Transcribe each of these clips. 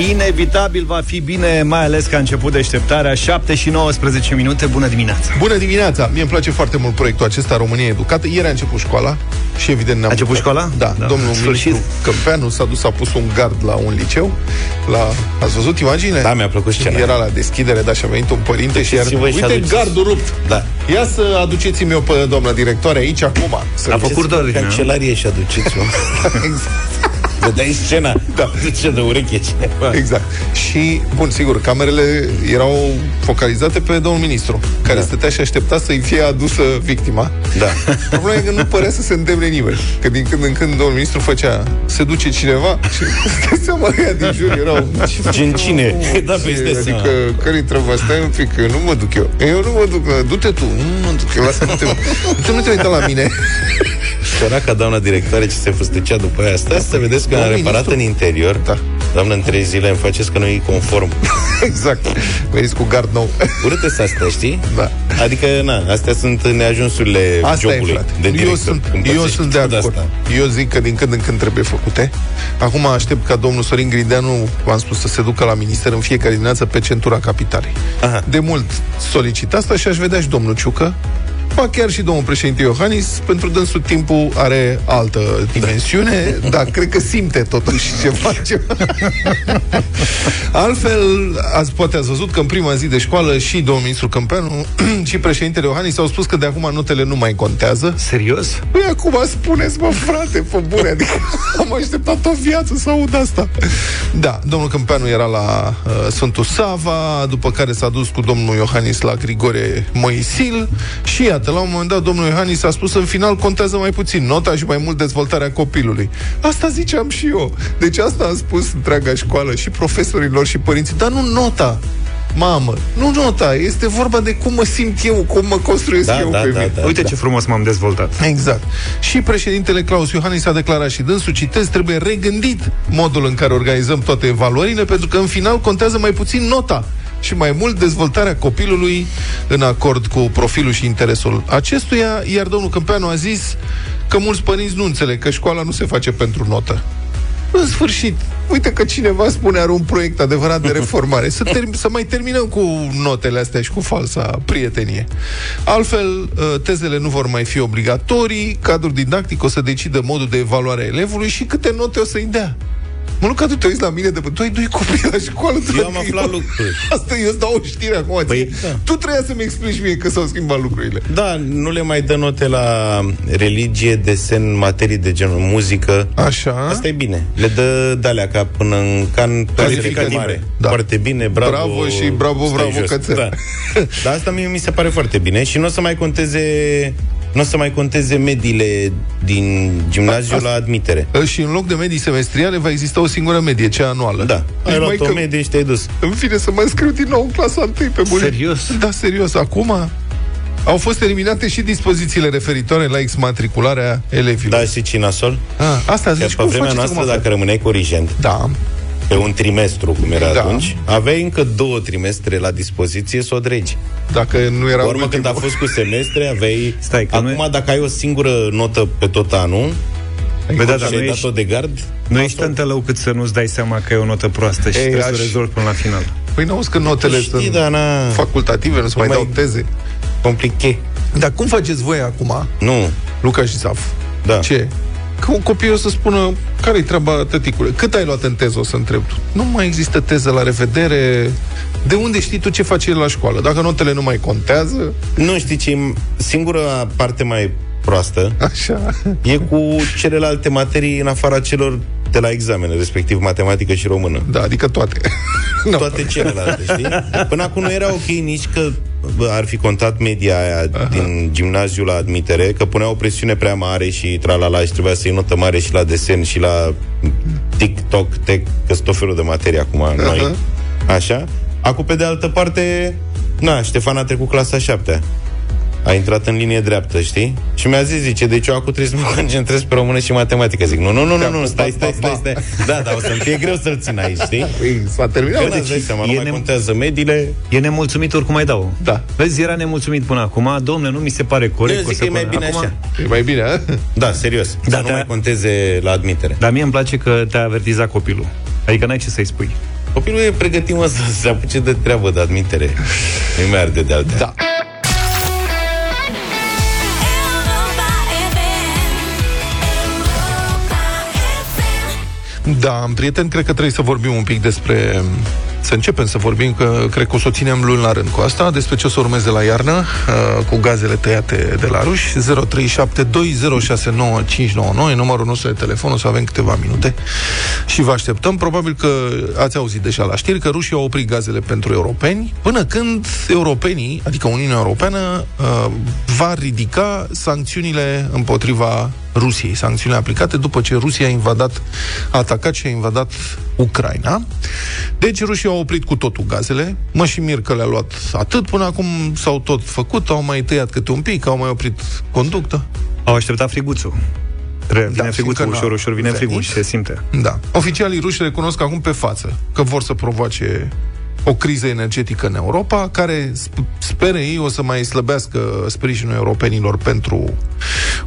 Inevitabil va fi bine, mai ales că a început deșteptarea 7 și 19 minute. Bună dimineața! Bună dimineața! Mie îmi place foarte mult proiectul acesta România Educată. Ieri a început școala și evident ne-am A început bucurat. școala? Da, Da, domnul în sfârșit. ministru Câmpeanu s-a dus, a pus un gard la un liceu. La... Ați văzut imaginile? Da, mi-a plăcut scena. Era la deschidere, da, și a venit un părinte și iar... și voi și Uite aduceți. gardul rupt! Da. Ia să aduceți-mi eu pe doamna directoare aici acum. Să A făcut în ordine, nu? Cancelarie și aduceți-o. exact. Vedeai scena? Da. Duce de ureche cineva. Exact. Și, bun, sigur, camerele erau focalizate pe domnul ministru, care Da. stătea și aștepta să-i fie adusă victima. Da. Problema e că nu părea să se îndemne nimeni. Că din când în când domnul ministru făcea se duce cineva și stai seama că ea din jur erau "Ce Gen fac, cine? mă? Da, păi stai Adică, seama. care-i treaba? Stai un pic, că nu mă duc eu. Eu nu mă duc, du-te tu. Nu mă duc eu, lasă nu te, tu nu te uita la mine. Săraca doamna directoare ce se fustăcea după aia. Stai să vedeți că a Domnul reparat ministru- în interior. Da. Doamnă, în trei zile îmi faceți că nu e conform. exact. Veniți cu gard nou. Urâte să astea, știi? Da. Adică, na, astea sunt neajunsurile Asta e, jobului frate. de eu director. sunt, eu Împărțești sunt de tot acord. asta. Eu zic că din când în când trebuie făcute. Acum aștept ca domnul Sorin Grideanu, v-am spus, să se ducă la minister în fiecare dimineață pe centura capitalei. Aha. De mult solicit asta și aș vedea și domnul Ciucă, ba chiar și domnul președinte Iohannis, pentru dânsul timpul are altă dimensiune, dar cred că simte totuși ceva. ceva. Altfel, azi poate ați văzut că în prima zi de școală și domnul ministru Câmpeanu și președintele Iohannis au spus că de acum notele nu mai contează. Serios? Păi acum spuneți, mă, frate, pe bune, adică am așteptat o viață să aud asta. Da, domnul Câmpeanu era la uh, Sfântul Sava, după care s-a dus cu domnul Iohannis la Grigore Moisil și iată, la un moment dat domnul Iohannis a spus în final contează mai puțin nota și mai mult dezvoltarea copilului. Asta ziceam și eu. Deci asta am spus întreaga școală și profesorilor și părinții, dar nu nota. Mamă, nu nota, este vorba de cum mă simt eu, cum mă construiesc Da, eu da, pe da, mine. da. Uite ce frumos m-am dezvoltat. Exact. Și președintele Claus Iohannis a declarat și dânsul, citez, trebuie regândit modul în care organizăm toate evaluările, pentru că în final contează mai puțin nota și mai mult dezvoltarea copilului în acord cu profilul și interesul acestuia, iar domnul Câmpeanu a zis că mulți părinți nu înțeleg că școala nu se face pentru notă. În sfârșit, uite că cineva spune are un proiect adevărat de reformare. Să, term- să mai terminăm cu notele astea și cu falsa prietenie. Altfel, uh, tezele nu vor mai fi obligatorii, cadrul didactic o să decidă modul de evaluare a elevului și câte note o să-i dea. Mă, nu ca tu te uiți la mine de tu ai doi copii la școală. tu Eu am dacă- aflat lucruri. Asta eu îți dau o știre acum. Păi, ție. da. Tu trebuia să-mi explici mie că s-au schimbat lucrurile. Da, nu le mai dă note la religie, desen, materii de genul muzică. Așa. Asta e bine. Le dă dalea ca până în can Calificative. mare. Da. Foarte bine, bravo. Bravo și bravo, stai bravo, jos. cățel. Da. Dar asta mie mi se pare foarte bine și nu o să mai conteze nu o să mai conteze mediile din gimnaziu Asta- la admitere. Și în loc de medii semestriale va exista o singură medie, cea anuală. Da. Deci, Ai luat măi, o că- medie și te-ai dus. În fine, să mă înscriu din nou în clasa 1 pe bune. Serios? Da, serios. Acum au fost eliminate și dispozițiile referitoare la exmatricularea elevilor. Da, și cinasol? Ah, asta Că zici, pe cum vremea faceți noastră, acum? dacă rămâneai corigent, Da, pe un trimestru, cum era Da. atunci, aveai încă două trimestre la dispoziție să o dregi. dacă nu era Pe urmă, când a ultimul. fost cu semestre, aveai... Stai, că Acum, noi- dacă ai o singură notă pe tot anul, Bă, da, și dar ai nu dat-o ești, de gard, nu ești tântălău cât să nu-ți dai seama că e o notă proastă și Ei, trebuie să o aș- rezolvi până la final. Păi nu auzi că notele Știi, sunt dar na- facultative, nu se mai, mai- dau teze. compliche. Dar cum faceți voi acum, Nu, Luca și Zaf? da. Ce? Că un copil o să spună care-i treaba, tăticule? Cât ai luat în teză, o să întreb tu. Nu mai există teză la revedere. De unde știi tu ce face el la școală? Dacă notele nu mai contează, Nu știi ce singura parte mai proastă așa. e cu celelalte materii în afara celor de la examene, respectiv matematică și română. Da, adică toate. no. Toate celelalte, știi? Până acum nu era ok nici că bă, ar fi contat media aia Aha. din gimnaziu la admitere, că punea o presiune prea mare și tralala și trebuia să iei notă mare și la desen și la TikTok, tech, că sunt tot felul de materii acum Aha. noi. Așa. Acum, pe de altă parte, na, Ștefan a trecut clasa șaptea. A intrat în linie dreaptă, știi? Și mi-a zis, zice, deci eu acum trebuie să mă concentrez pe română și matematică. Zic, nu, nu, nu, nu, nu, stai, stai, stai, stai. Da, da, o să-mi fie greu să-l țin aici, știi? Păi, s-a terminat. Că deci n-ți dai seama, nu e mai nem- contează mediile. E nemulțumit oricum mai dau. Da. Vezi, era nemulțumit până acum. Domne, nu mi se pare corect. Eu o zic să că e mai pun- bine acum, așa. E mai bine, a? Da, serios. Da, Da, să nu da. mai conteze la admitere. Dar mie îmi place că te-a avertizat copilul. Adică n-ai ce să-i spui. Copilul e pregătit, mă, să se apuce de treabă de admitere. Nu mai arde de altea. Da. Da, prieten, cred că trebuie să vorbim un pic despre... Să începem să vorbim, că cred că o să o ținem luni la rând cu asta, despre ce o să urmeze la iarnă, uh, cu gazele tăiate de la ruși. 0372069599 e numărul nostru de telefon, o să avem câteva minute și vă așteptăm. Probabil că ați auzit deja la știri că rușii au oprit gazele pentru europeni, până când europenii, adică Uniunea Europeană, uh, va ridica sancțiunile împotriva Rusiei, sancțiunile aplicate după ce Rusia a invadat, a atacat și a invadat Ucraina. Deci rușii au oprit cu totul gazele. Mă și mir că le-a luat atât. Până acum s-au tot făcut, au mai tăiat câte un pic, au mai oprit conductă. Au așteptat friguțul. Tre- Vine Da, friguțul, fiindcă ușor, n-a ușor vine venit. frigul și se simte. Da. Oficialii ruși recunosc acum pe față că vor să provoace o criză energetică în Europa, care sp- speră ei o să mai slăbească sprijinul europenilor pentru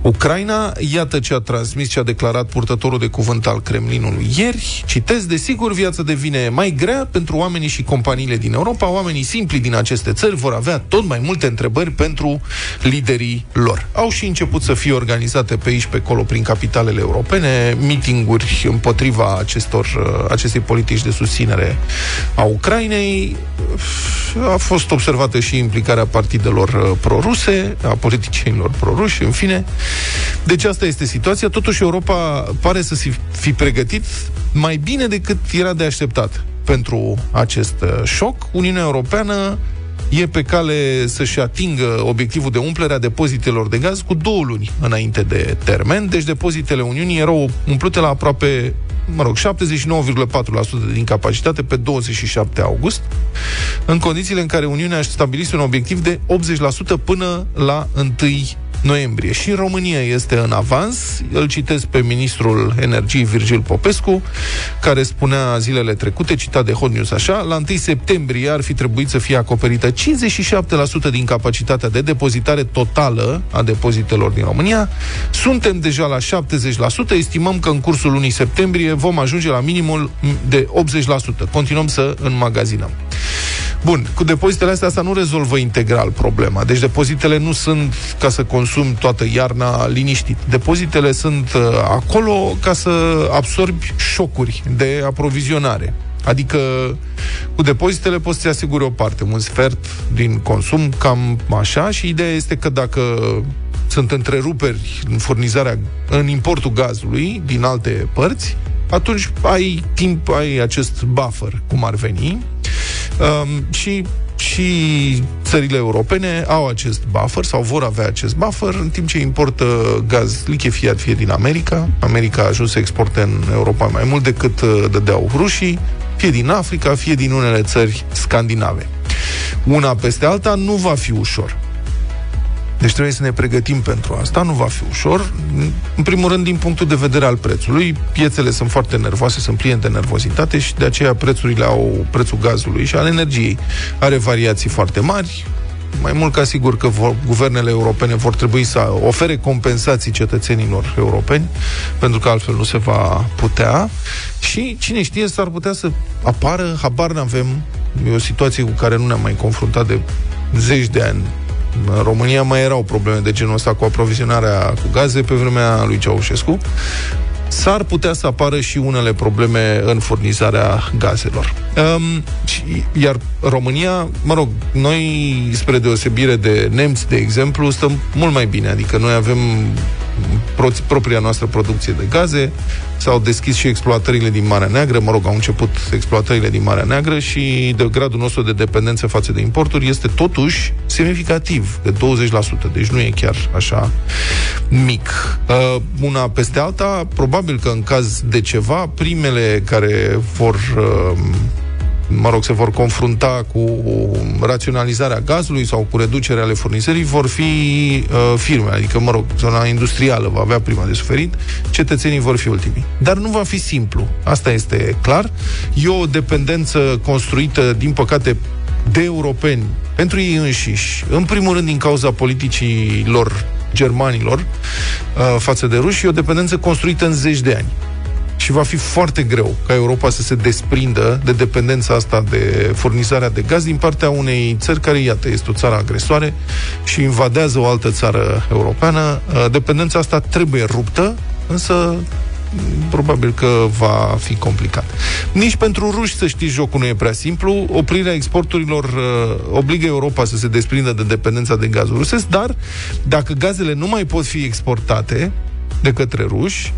Ucraina. Iată ce a transmis, ce a declarat purtătorul de cuvânt al Kremlinului ieri. Citez, desigur, viața devine mai grea pentru oamenii și companiile din Europa. Oamenii simpli din aceste țări vor avea tot mai multe întrebări pentru liderii lor. Au și început să fie organizate pe aici, pe acolo, prin capitalele europene, mitinguri împotriva acestor, uh, acestei politici de susținere a Ucrainei. A fost observată și implicarea partidelor uh, proruse, a politicienilor proruși, în fine. Deci asta este situația. Totuși Europa pare să fi- fi pregătit mai bine decât era de așteptat pentru acest uh, șoc. Uniunea Europeană e pe cale să-și atingă obiectivul de umplere a depozitelor de gaz cu două luni înainte de termen. Deci depozitele Uniunii erau umplute la aproape mă rog, 79,4% din capacitate pe 27 august, în condițiile în care Uniunea își stabilise un obiectiv de 80% până la 1 noiembrie. Și România este în avans. Îl citesc pe ministrul energiei Virgil Popescu, care spunea zilele trecute, citat de Hot News așa, la 1 septembrie ar fi trebuit să fie acoperită 57% din capacitatea de depozitare totală a depozitelor din România. Suntem deja la 70%, estimăm că în cursul lunii septembrie vom ajunge la minimul de 80%. Continuăm să înmagazinăm. Bun, cu depozitele astea asta nu rezolvă integral problema. Deci depozitele nu sunt ca să consumi toată iarna liniștit. Depozitele sunt uh, acolo ca să absorbi șocuri de aprovizionare. Adică cu depozitele poți să-ți asiguri o parte, un sfert din consum, cam așa, și ideea este că dacă sunt întreruperi în furnizarea, în importul gazului din alte părți, atunci ai timp, ai acest buffer, cum ar veni, um, și și țările europene au acest buffer sau vor avea acest buffer în timp ce importă gaz lichefiat fie din America. America a ajuns să exporte în Europa mai mult decât uh, dădeau rușii, fie din Africa, fie din unele țări scandinave. Una peste alta nu va fi ușor. Deci trebuie să ne pregătim pentru asta, nu va fi ușor. În primul rând, din punctul de vedere al prețului, piețele sunt foarte nervoase, sunt pline de nervozitate și de aceea prețurile au, prețul gazului și al energiei are variații foarte mari. Mai mult ca sigur că vor, guvernele europene vor trebui să ofere compensații cetățenilor europeni, pentru că altfel nu se va putea. Și cine știe, s-ar putea să apară, habar n-avem, e o situație cu care nu ne-am mai confruntat de zeci de ani în România mai erau probleme de genul ăsta cu aprovizionarea cu gaze pe vremea lui Ceaușescu. S-ar putea să apară și unele probleme în furnizarea gazelor. Um, și, iar România, mă rog, noi, spre deosebire de nemți, de exemplu, stăm mult mai bine. Adică noi avem pro- propria noastră producție de gaze, s-au deschis și exploatările din Marea Neagră, mă rog, au început exploatările din Marea Neagră și de gradul nostru de dependență față de importuri este totuși semnificativ, de 20%, deci nu e chiar așa mic. Uh, una peste alta, probabil că în caz de ceva, primele care vor uh, mă rog, se vor confrunta cu raționalizarea gazului sau cu reducerea ale furnizării, vor fi uh, firme, adică, mă rog, zona industrială va avea prima de suferit, cetățenii vor fi ultimii. Dar nu va fi simplu, asta este clar. E o dependență construită, din păcate, de europeni pentru ei înșiși, în primul rând din cauza politicii lor germanilor uh, față de ruși, e o dependență construită în zeci de ani. Și va fi foarte greu ca Europa să se desprindă de dependența asta de furnizarea de gaz din partea unei țări care, iată, este o țară agresoare și invadează o altă țară europeană. Uh, dependența asta trebuie ruptă, însă probabil că va fi complicat. Nici pentru ruși, să știți, jocul nu e prea simplu. Oprirea exporturilor uh, obligă Europa să se desprindă de dependența de gazul rusesc, dar dacă gazele nu mai pot fi exportate de către ruși,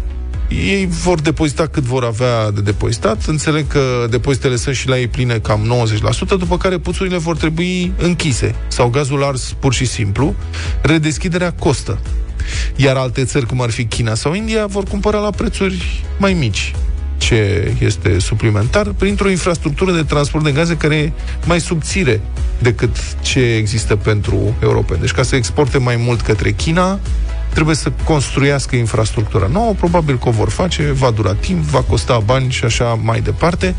ei vor depozita cât vor avea de depozitat. Înțeleg că depozitele sunt și la ei pline cam 90%, după care puțurile vor trebui închise sau gazul ars pur și simplu. Redeschiderea costă. Iar alte țări, cum ar fi China sau India, vor cumpăra la prețuri mai mici ce este suplimentar, printr-o infrastructură de transport de gaze care e mai subțire decât ce există pentru europeni. Deci ca să exporte mai mult către China, trebuie să construiască infrastructura nouă, probabil că o vor face, va dura timp, va costa bani și așa mai departe.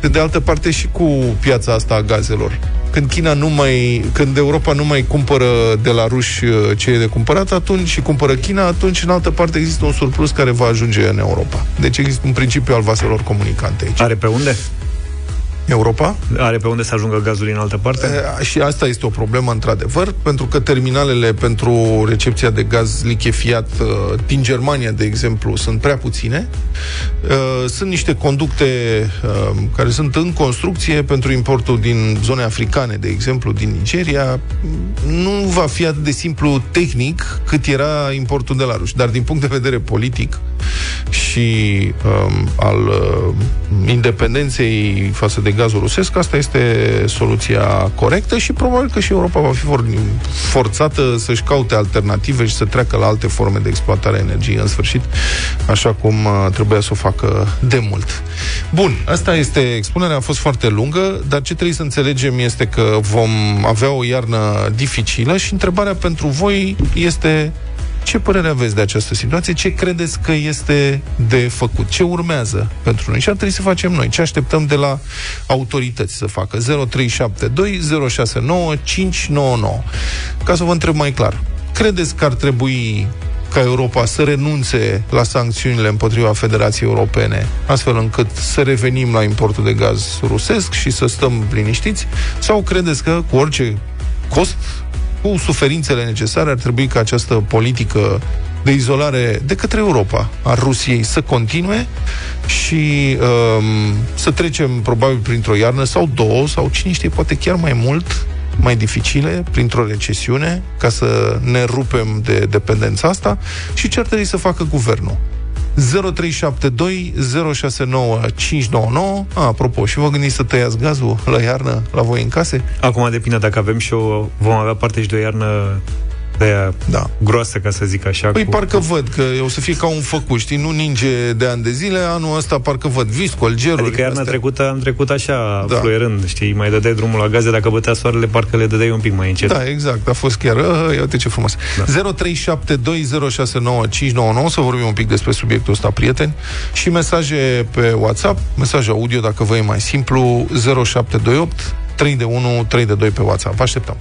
De, de altă parte și cu piața asta a gazelor. Când China nu mai, când Europa nu mai cumpără de la ruși uh, ce e de cumpărat, atunci și cumpără China, atunci în altă parte există un surplus care va ajunge în Europa. Deci există un principiu al vaselor comunicante aici. Are pe unde? Europa. Are pe unde să ajungă gazul în altă parte? E, și asta este o problemă, într-adevăr, pentru că terminalele pentru recepția de gaz lichefiat uh, din Germania, de exemplu, sunt prea puține. Uh, sunt niște conducte uh, care sunt în construcție pentru importul din zone africane, de exemplu, din Nigeria. Nu va fi atât de simplu tehnic cât era importul de la ruși, dar din punct de vedere politic și um, al uh, independenței față de gazul rusesc, asta este soluția corectă și probabil că și Europa va fi forțată să-și caute alternative și să treacă la alte forme de exploatare a energiei în sfârșit, așa cum uh, trebuia să o facă de mult. Bun, asta este expunerea, a fost foarte lungă, dar ce trebuie să înțelegem este că vom avea o iarnă dificilă și întrebarea pentru voi este ce părere aveți de această situație? Ce credeți că este de făcut? Ce urmează pentru noi? Și ar trebui să facem noi. Ce așteptăm de la autorități să facă? 0372 069 599. Ca să vă întreb mai clar. Credeți că ar trebui ca Europa să renunțe la sancțiunile împotriva Federației Europene, astfel încât să revenim la importul de gaz rusesc și să stăm liniștiți? Sau credeți că cu orice cost cu suferințele necesare, ar trebui ca această politică de izolare de către Europa a Rusiei să continue și um, să trecem probabil printr-o iarnă sau două, sau cine știe, poate chiar mai mult, mai dificile, printr-o recesiune, ca să ne rupem de dependența asta și ce ar trebui să facă guvernul. 0372 069 599 A, apropo, și vă gândiți să tăiați gazul la iarnă la voi în case? Acum depinde dacă avem și o, vom avea parte și de o iarnă de aia da. groasă, ca să zic așa. Păi cu... parcă văd că o să fie ca un făcut, știi, nu ninge de ani de zile, anul ăsta parcă văd viscol, geruri. Adică iarna trecută am trecut așa, da. fluierând, știi, mai dădeai drumul la gaze, dacă bătea soarele, parcă le dădeai un pic mai încet. Da, exact, a fost chiar, uh, ia uite ce frumos. Da. 0372069599, să vorbim un pic despre subiectul ăsta, prieteni, și mesaje pe WhatsApp, mesaj audio, dacă vă e mai simplu, 0728 3 de 1, 3 de 2 pe WhatsApp. Vă așteptăm.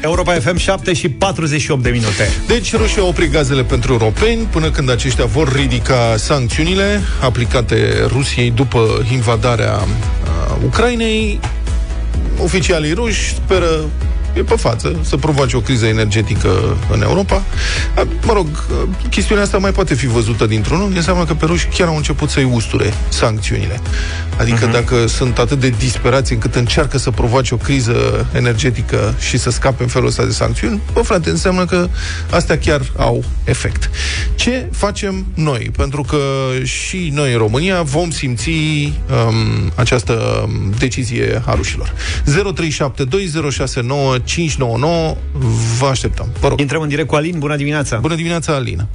Europa FM 7 și 48 de minute. Deci Rusia a oprit gazele pentru europeni până când aceștia vor ridica sancțiunile aplicate Rusiei după invadarea uh, Ucrainei. Oficialii ruși speră e pe față, să provoace o criză energetică în Europa. Mă rog, chestiunea asta mai poate fi văzută dintr-un unghi, înseamnă că pe ruși chiar au început să-i usture sancțiunile. Adică uh-huh. dacă sunt atât de disperați încât încearcă să provoace o criză energetică și să scape în felul ăsta de sancțiuni, bă, frate, înseamnă că astea chiar au efect. Ce facem noi? Pentru că și noi în România vom simți um, această decizie a rușilor. 0372069599 599. Vă așteptăm. Vă rog. Intrăm în direct cu Alin. Bună dimineața! Bună dimineața, Alina!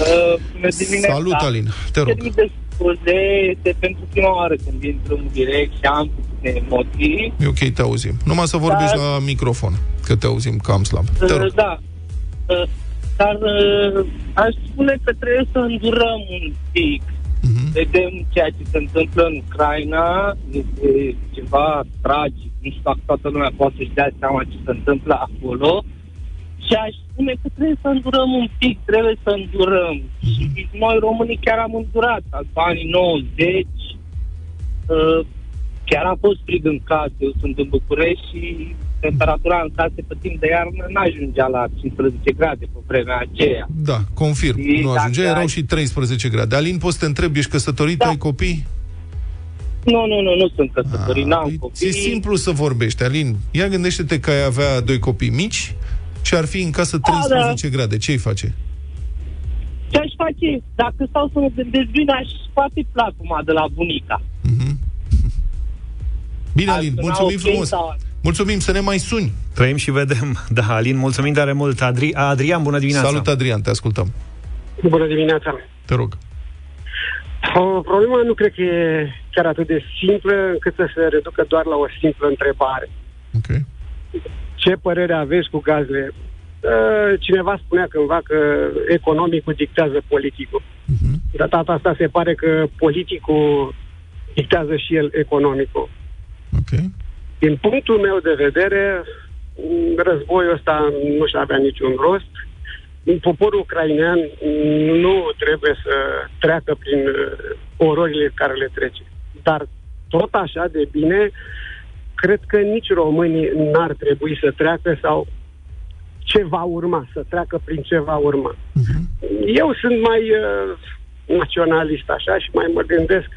Uh, bună dimineața. Salut, Alin, te rog. Cer mii de scuze, este pentru prima oară când intru în direct și am puține emoții. E ok, te auzim. Numai să vorbești Dar- la microfon, că te auzim cam slab. Te Uh, rog. Da. Uh, Dar uh, aș spune că trebuie să îndurăm un pic. Mhm. Vedem ceea ce se întâmplă în Ucraina, este ceva tragic. Nu știu dacă toată lumea poate să-și dea seama ce se întâmplă acolo. Și aș spune că trebuie să îndurăm un pic, trebuie să îndurăm. Și noi românii chiar am îndurat. După anii 90, uh, chiar a fost frig în casă. Eu sunt în București și temperatura în casă pe timp de iarnă n-ajungea la 15 grade pe vremea aceea. Da, confirm. Și Nu ajunge, dacă erau ai- și 13 grade. Alin, poți să te întrebi, ești căsătorit, Da. ai copii? Nu, nu, nu, nu sunt căsătorit, n-am Păi, copii. E simplu să vorbești, Alin. Ia gândește-te că ai avea doi copii mici și ar fi în casă Da, 13 grade. Ce-ai face? Ce aș face? Dacă stau să mă gândesc bine, aș scoate placuma de la bunica. Bine, Ar Alin, suna mulțumim ok frumos. sau- Mulțumim, să ne mai suni. Trăim și vedem. Da, Alin, mulțumim tare mult. Adri- Adrian, bună dimineața. Salut, Adrian, te ascultăm. Bună dimineața! Te rog. O, problema nu cred că e chiar atât de simplă încât să se reducă doar la o simplă întrebare. Ok. Ce părere aveți cu gazele? Uh, Cineva spunea cândva că economicul dictează politicul. De data asta se pare că politicul dictează și el economicul. Ok. Din punctul meu de vedere, m, războiul ăsta nu și avea niciun rost. Poporul ucrainean nu trebuie să treacă prin uh, ororile care le trece. Dar tot așa de bine, cred că nici românii n-ar trebui să treacă sau ce va urma, să treacă prin ce va urma. Eu sunt mai uh, naționalist așa și mai mă gândesc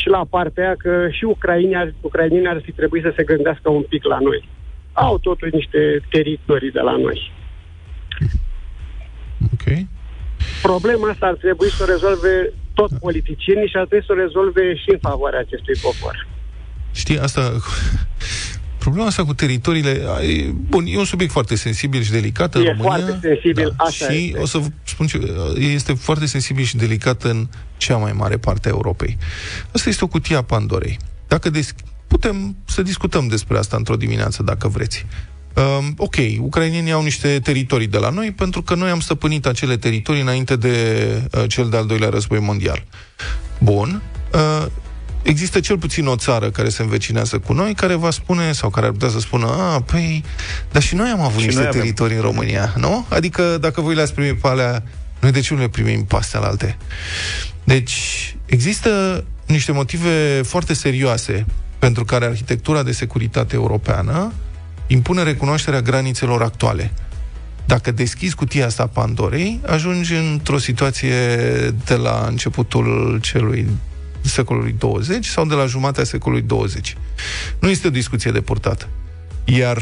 și la partea aia că și ucrainii ar, ucrainenii ar fi trebuit să se gândească un pic la noi. Au totuși niște teritorii de la noi. Ok. Problema asta ar trebui să o rezolve tot politicienii și ar trebui să o rezolve și în favoarea acestui popor. Știi, asta... Problema asta cu teritoriile... E, bun, e un subiect foarte sensibil și delicat în E România. foarte sensibil, așa și este. o să vă spun ce... Este foarte sensibil și delicat în cea mai mare parte a Europei. Asta este o cutie a Pandorei. Dacă des... Putem să discutăm despre asta într-o dimineață, dacă vreți. Um, ok, ucrainienii au niște teritorii de la noi pentru că noi am stăpânit acele teritorii înainte de uh, cel de-al doilea război mondial. Bun. Uh, există cel puțin o țară care se învecinează cu noi, care va spune, sau care ar putea să spună, a, păi, dar și noi am avut Și niște noi avem. teritorii în România, nu? Adică dacă voi le-ați primit pe alea, noi de ce nu le primim pe astea alte? Deci, există niște motive foarte serioase pentru care arhitectura de securitate europeană impune recunoașterea granițelor actuale. Dacă deschizi cutia asta a Pandorei, ajungi într-o situație de la începutul celui secolului 20 sau de la jumatea secolului 20. Nu este o discuție de purtat. Iar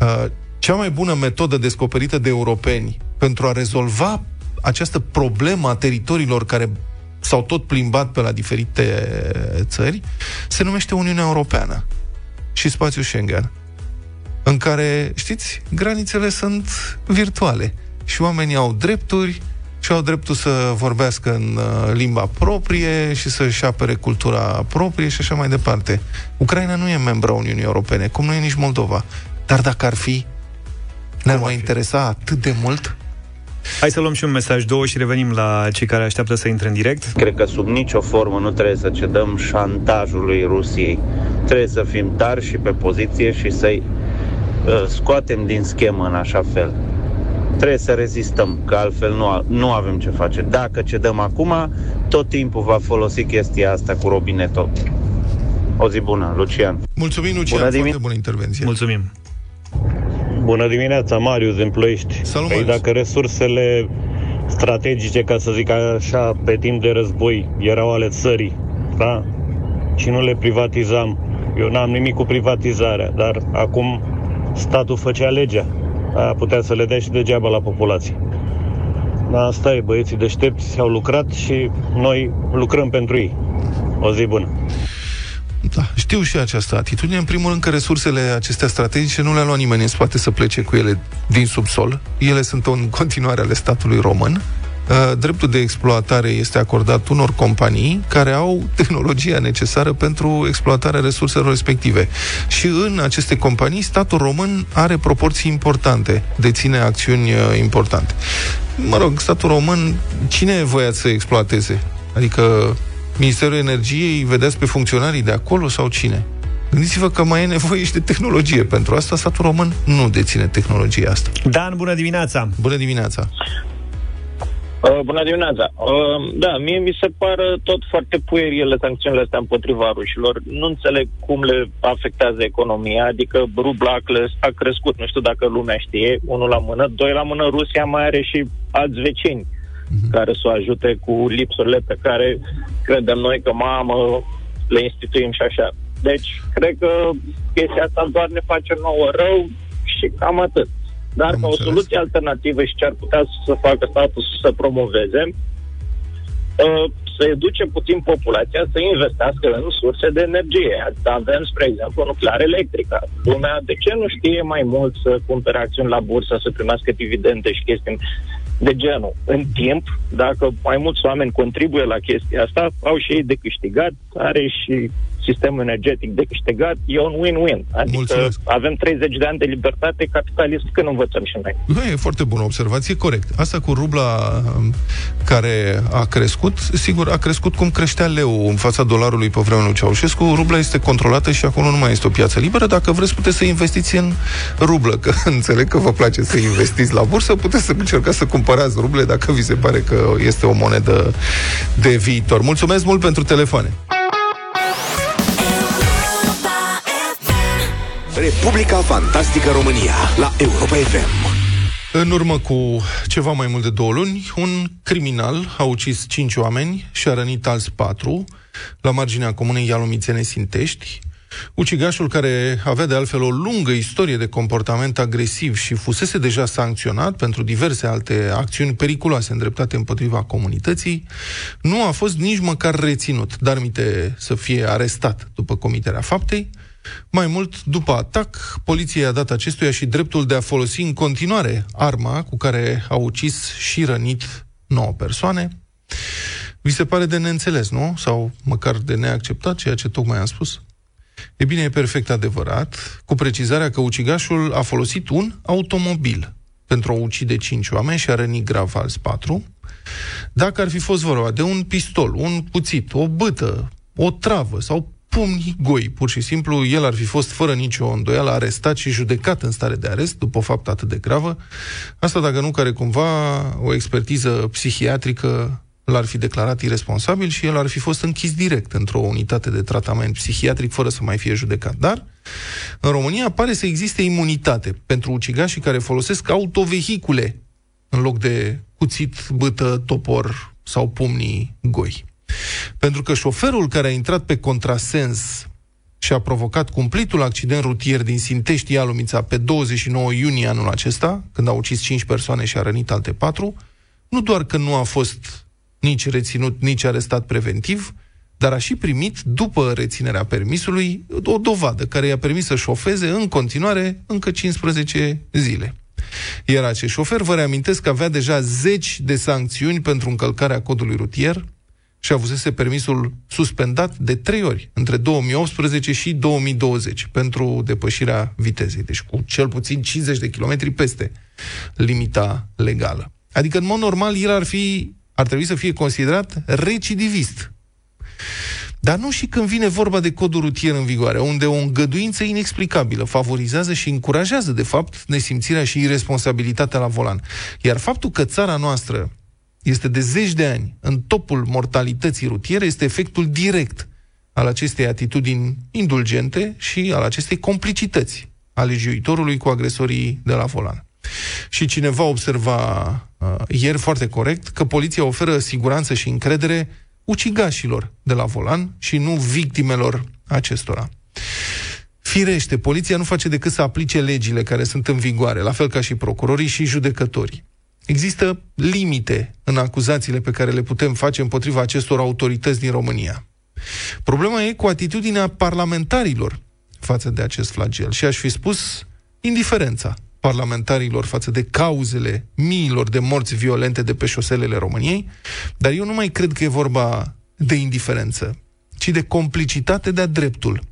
uh, cea mai bună metodă descoperită de europeni pentru a rezolva această problemă a teritoriilor care s-au tot plimbat pe la diferite țări se numește Uniunea Europeană și spațiul Schengen în care, știți, granițele sunt virtuale și oamenii au drepturi și au dreptul să vorbească în uh, limba proprie și să-și apere cultura proprie și așa mai departe. Ucraina nu e membra Uniunii Europene, cum nu e nici Moldova. Dar dacă ar fi, ne-ar mai interesa atât de mult? Hai să luăm și un mesaj, două și revenim la cei care așteaptă să intre în direct. Cred că sub nicio formă nu trebuie să cedăm șantajului Rusiei. Trebuie să fim tari și pe poziție și să-i uh, scoatem din schemă în așa fel. Trebuie să rezistăm, că altfel nu, a- nu avem ce face. Dacă cedăm acum, tot timpul va folosi chestia asta cu robinetul. O zi bună, Lucian. Mulțumim, Lucian, Bună foarte dimine- bună intervenție. Mulțumim. Bună dimineața, Marius din Ploiești. Salut, păi Marius. dacă resursele strategice, ca să zic așa, pe timp de război erau ale țării, da? Și nu le privatizam. Eu n-am nimic cu privatizarea, dar acum statul făcea legea. Aia putea să le dea și degeaba la populație. Da, asta e, băieții deștepți au lucrat și noi lucrăm pentru ei. O zi bună. Da, știu și această atitudine. În primul rând că resursele acestea strategice nu le-a luat nimeni în spate să plece cu ele din subsol. Ele sunt în continuare ale statului român. Uh, dreptul de exploatare este acordat unor companii care au tehnologia necesară pentru exploatarea resurselor respective. Și în aceste companii, statul român are proporții importante, deține acțiuni uh, importante. Mă rog, statul român, cine e voiat să exploateze? Adică Ministerul Energiei, vedeți pe funcționarii de acolo sau cine? Gândiți-vă că mai e nevoie și de tehnologie. Pentru asta statul român nu deține tehnologia asta. Dan, bună dimineața! Bună dimineața! Uh, bună dimineața! Uh, da, mie mi se pară tot foarte puerile sancțiunile astea împotriva rușilor. Nu înțeleg cum le afectează economia, adică rubla a crescut, nu știu dacă lumea știe, unul la mână, doi la mână, Rusia mai are și alți vecini uh-huh. care să o ajute cu lipsurile pe care credem noi că mamă le instituim și așa. Deci, cred că chestia asta doar ne face nouă rău și cam atât. Dar ca o soluție alternativă și ce ar putea să facă statul să promoveze, uh, să educe puțin populația să investească în surse de energie. Avem, spre exemplu, nuclear electrică. Lumea, de ce nu știe mai mult să cumpere acțiuni la bursă, să primească dividende și chestii de genul. În timp, dacă mai mulți oameni contribuie la chestia asta, au și ei de câștigat, are și sistemul energetic de câștigat, e un win-win. Adică Mulțumesc. avem 30 de ani de libertate capitalist când învățăm și noi. Nu, e foarte bună observație, corect. Asta cu rubla um, care a crescut, sigur, a crescut cum creștea leu în fața dolarului pe vremea lui Ceaușescu. Rubla este controlată și acolo nu mai este o piață liberă. Dacă vreți, puteți să investiți în rublă, că înțeleg că vă place să investiți la bursă, puteți să încercați să cumpărați ruble dacă vi se pare că este o monedă de viitor. Mulțumesc mult pentru telefoane! Republica Fantastică România la Europa FM. În urmă cu ceva mai mult de două luni, un criminal a ucis cinci oameni și a rănit alți patru la marginea comunei Ialomițene Sintești. Ucigașul, care avea de altfel o lungă istorie de comportament agresiv și fusese deja sancționat pentru diverse alte acțiuni periculoase îndreptate împotriva comunității, nu a fost nici măcar reținut, dar minte să fie arestat după comiterea faptei. Mai mult, după atac, poliția a dat acestuia și dreptul de a folosi în continuare arma cu care a ucis și rănit 9 persoane. Vi se pare de neînțeles, nu? Sau măcar de neacceptat ceea ce tocmai am spus? E bine, e perfect adevărat, cu precizarea că ucigașul a folosit un automobil pentru a ucide cinci oameni și a răni grav alți patru. Dacă ar fi fost vorba de un pistol, un cuțit, o bâtă, o travă sau pumni goi. Pur și simplu, el ar fi fost fără nicio îndoială arestat și judecat în stare de arest după o faptă atât de gravă. Asta dacă nu care cumva o expertiză psihiatrică l-ar fi declarat irresponsabil și el ar fi fost închis direct într-o unitate de tratament psihiatric fără să mai fie judecat. Dar în România pare să existe imunitate pentru ucigașii care folosesc autovehicule în loc de cuțit, bâtă, topor sau pumnii goi. Pentru că șoferul care a intrat pe contrasens și a provocat cumplitul accident rutier din Sintești Ialumița pe 29 iunie anul acesta, când a ucis 5 persoane și a rănit alte 4, nu doar că nu a fost nici reținut, nici arestat preventiv, dar a și primit, după reținerea permisului, o dovadă care i-a permis să șofeze în continuare încă 15 zile. Iar acest șofer, vă reamintesc că avea deja zeci de sancțiuni pentru încălcarea codului rutier, și avusese permisul suspendat de trei ori, între 2018 și 2020, pentru depășirea vitezei. Deci cu cel puțin 50 de kilometri peste limita legală. Adică, în mod normal, el ar, fi, ar trebui să fie considerat recidivist. Dar nu și când vine vorba de codul rutier în vigoare, unde o îngăduință inexplicabilă favorizează și încurajează, de fapt, nesimțirea și irresponsabilitatea la volan. Iar faptul că țara noastră este de zeci de ani în topul mortalității rutiere, este efectul direct al acestei atitudini indulgente și al acestei complicități a legiuitorului cu agresorii de la volan. Și cineva observa uh, ieri foarte corect că poliția oferă siguranță și încredere ucigașilor de la volan și nu victimelor acestora. Firește, poliția nu face decât să aplice legile care sunt în vigoare, la fel ca și procurorii și judecătorii. Există limite în acuzațiile pe care le putem face împotriva acestor autorități din România. Problema e cu atitudinea parlamentarilor față de acest flagel și aș fi spus indiferența parlamentarilor față de cauzele miilor de morți violente de pe șoselele României, dar eu nu mai cred că e vorba de indiferență, ci de complicitate de-a dreptul.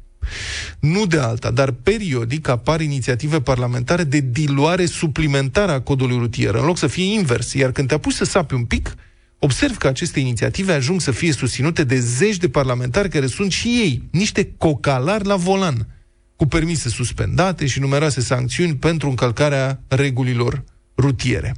Nu de alta, dar periodic apar inițiative parlamentare de diluare suplimentară a codului rutier, în loc să fie invers. Iar când te apuci să sapi un pic, observ că aceste inițiative ajung să fie susținute de zeci de parlamentari care sunt și ei niște cocalari la volan, cu permise suspendate și numeroase sancțiuni pentru încălcarea regulilor rutiere.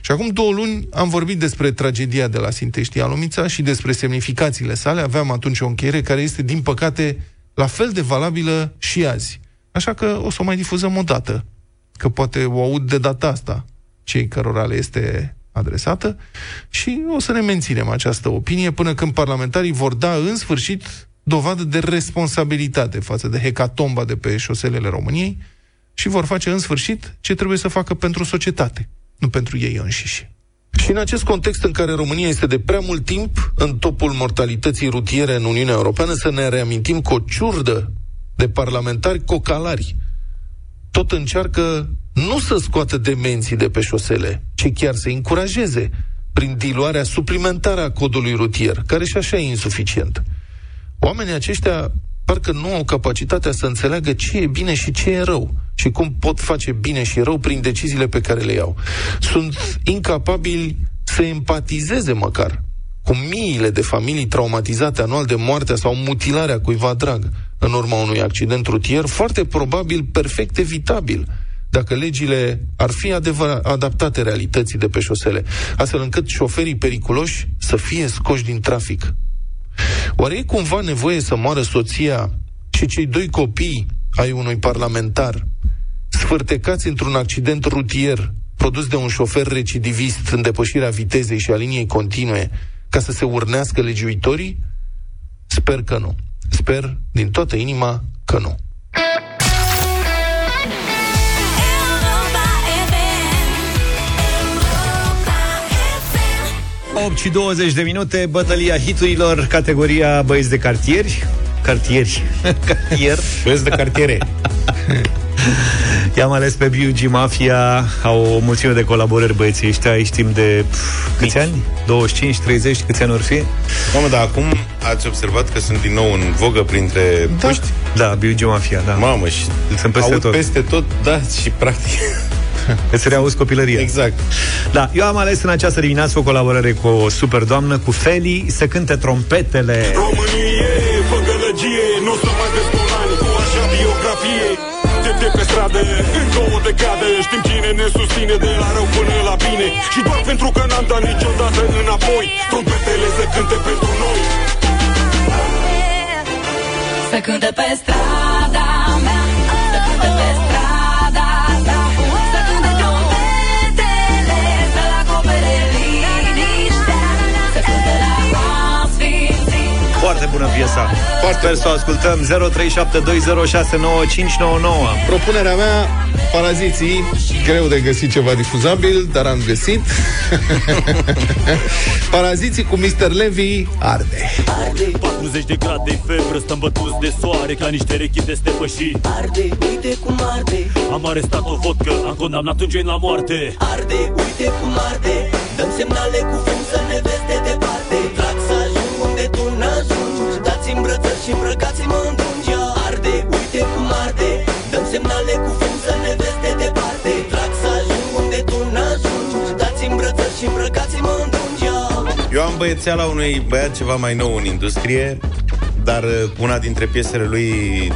Și acum două luni am vorbit despre tragedia de la Sintești Alumița și despre semnificațiile sale. Aveam atunci o încheiere care este, din păcate, la fel de valabilă și azi. Așa că o să o mai difuzăm o dată, că poate o aud de data asta cei cărora le este adresată și o să ne menținem această opinie până când parlamentarii vor da în sfârșit dovadă de responsabilitate față de hecatomba de pe șoselele României și vor face în sfârșit ce trebuie să facă pentru societate, nu pentru ei înșiși. Și în acest context în care România este de prea mult timp în topul mortalității rutiere în Uniunea Europeană, să ne reamintim că o ciurdă de parlamentari cocalari tot încearcă nu să scoată demenții de pe șosele, ci chiar să încurajeze prin diluarea suplimentară a codului rutier, care și așa e insuficient. Oamenii aceștia parcă nu au capacitatea să înțeleagă ce e bine și ce e rău și cum pot face bine și rău prin deciziile pe care le iau. Sunt incapabili să empatizeze măcar cu miile de familii traumatizate anual de moartea sau mutilarea cuiva drag în urma unui accident rutier, foarte probabil perfect evitabil, dacă legile ar fi adevărat, adaptate realității de pe șosele, astfel încât șoferii periculoși să fie scoși din trafic. Oare e cumva nevoie să moară soția și cei doi copii ai unui parlamentar sfârtecați într-un accident rutier produs de un șofer recidivist în depășirea vitezei și a liniei continue ca să se urnească legiuitorii? Sper că nu. Sper din toată inima că nu. 8 și 20 de minute, bătălia hiturilor, categoria băieți de cartieri. Cartieri. Cartier. Băieți de cartiere. I-am ales pe BUG Mafia Au o mulțime de colaborări băieții ăștia Aici timp de pf, câți ani? 25, 30, câți ani or fi? Mamă, dar acum ați observat că sunt din nou în vogă printre da. puști? Da, BUG Mafia, da Mamă, și Sunt peste aud tot peste tot, da, și practic Îți reauzi copilăria. Exact. Da, eu am ales în această dimineață o colaborare cu o super doamnă, cu Feli, să cânte trompetele. Românie, fă gălăgie, nu o să mai vezi bolani cu așa biografie de, de pe stradă, în două decade Știm cine ne susține de la rău până la bine Și doar pentru că n-am dat niciodată înapoi Trompetele să cânte pentru noi Să cânte pe strada mea Să cânte pe strada Foarte bună piesa. Foarte Sper să o ascultăm 0372069599. Propunerea mea, Paraziții, greu de găsit ceva difuzabil, dar am găsit. Paraziții cu Mr. Levy arde. 40 de grade febră, stăm bătuți de soare Ca niște rechi de stepăși Arde, uite cum arde Am arestat o vodcă, am condamnat un gen la moarte Arde, uite cum arde Dăm semnale cu fum să ne vezi de departe Trag și îmbrăcați-mă în dungea Arde, uite cum arde. Dăm semnale cu fum să ne vezi de departe. Trag să ajung unde tu n-ajungi. Dați-mi brățări și îmbrăcați-mă în dungea Eu am băiețeala unui băiat ceva mai nou în industrie dar uh, una dintre piesele lui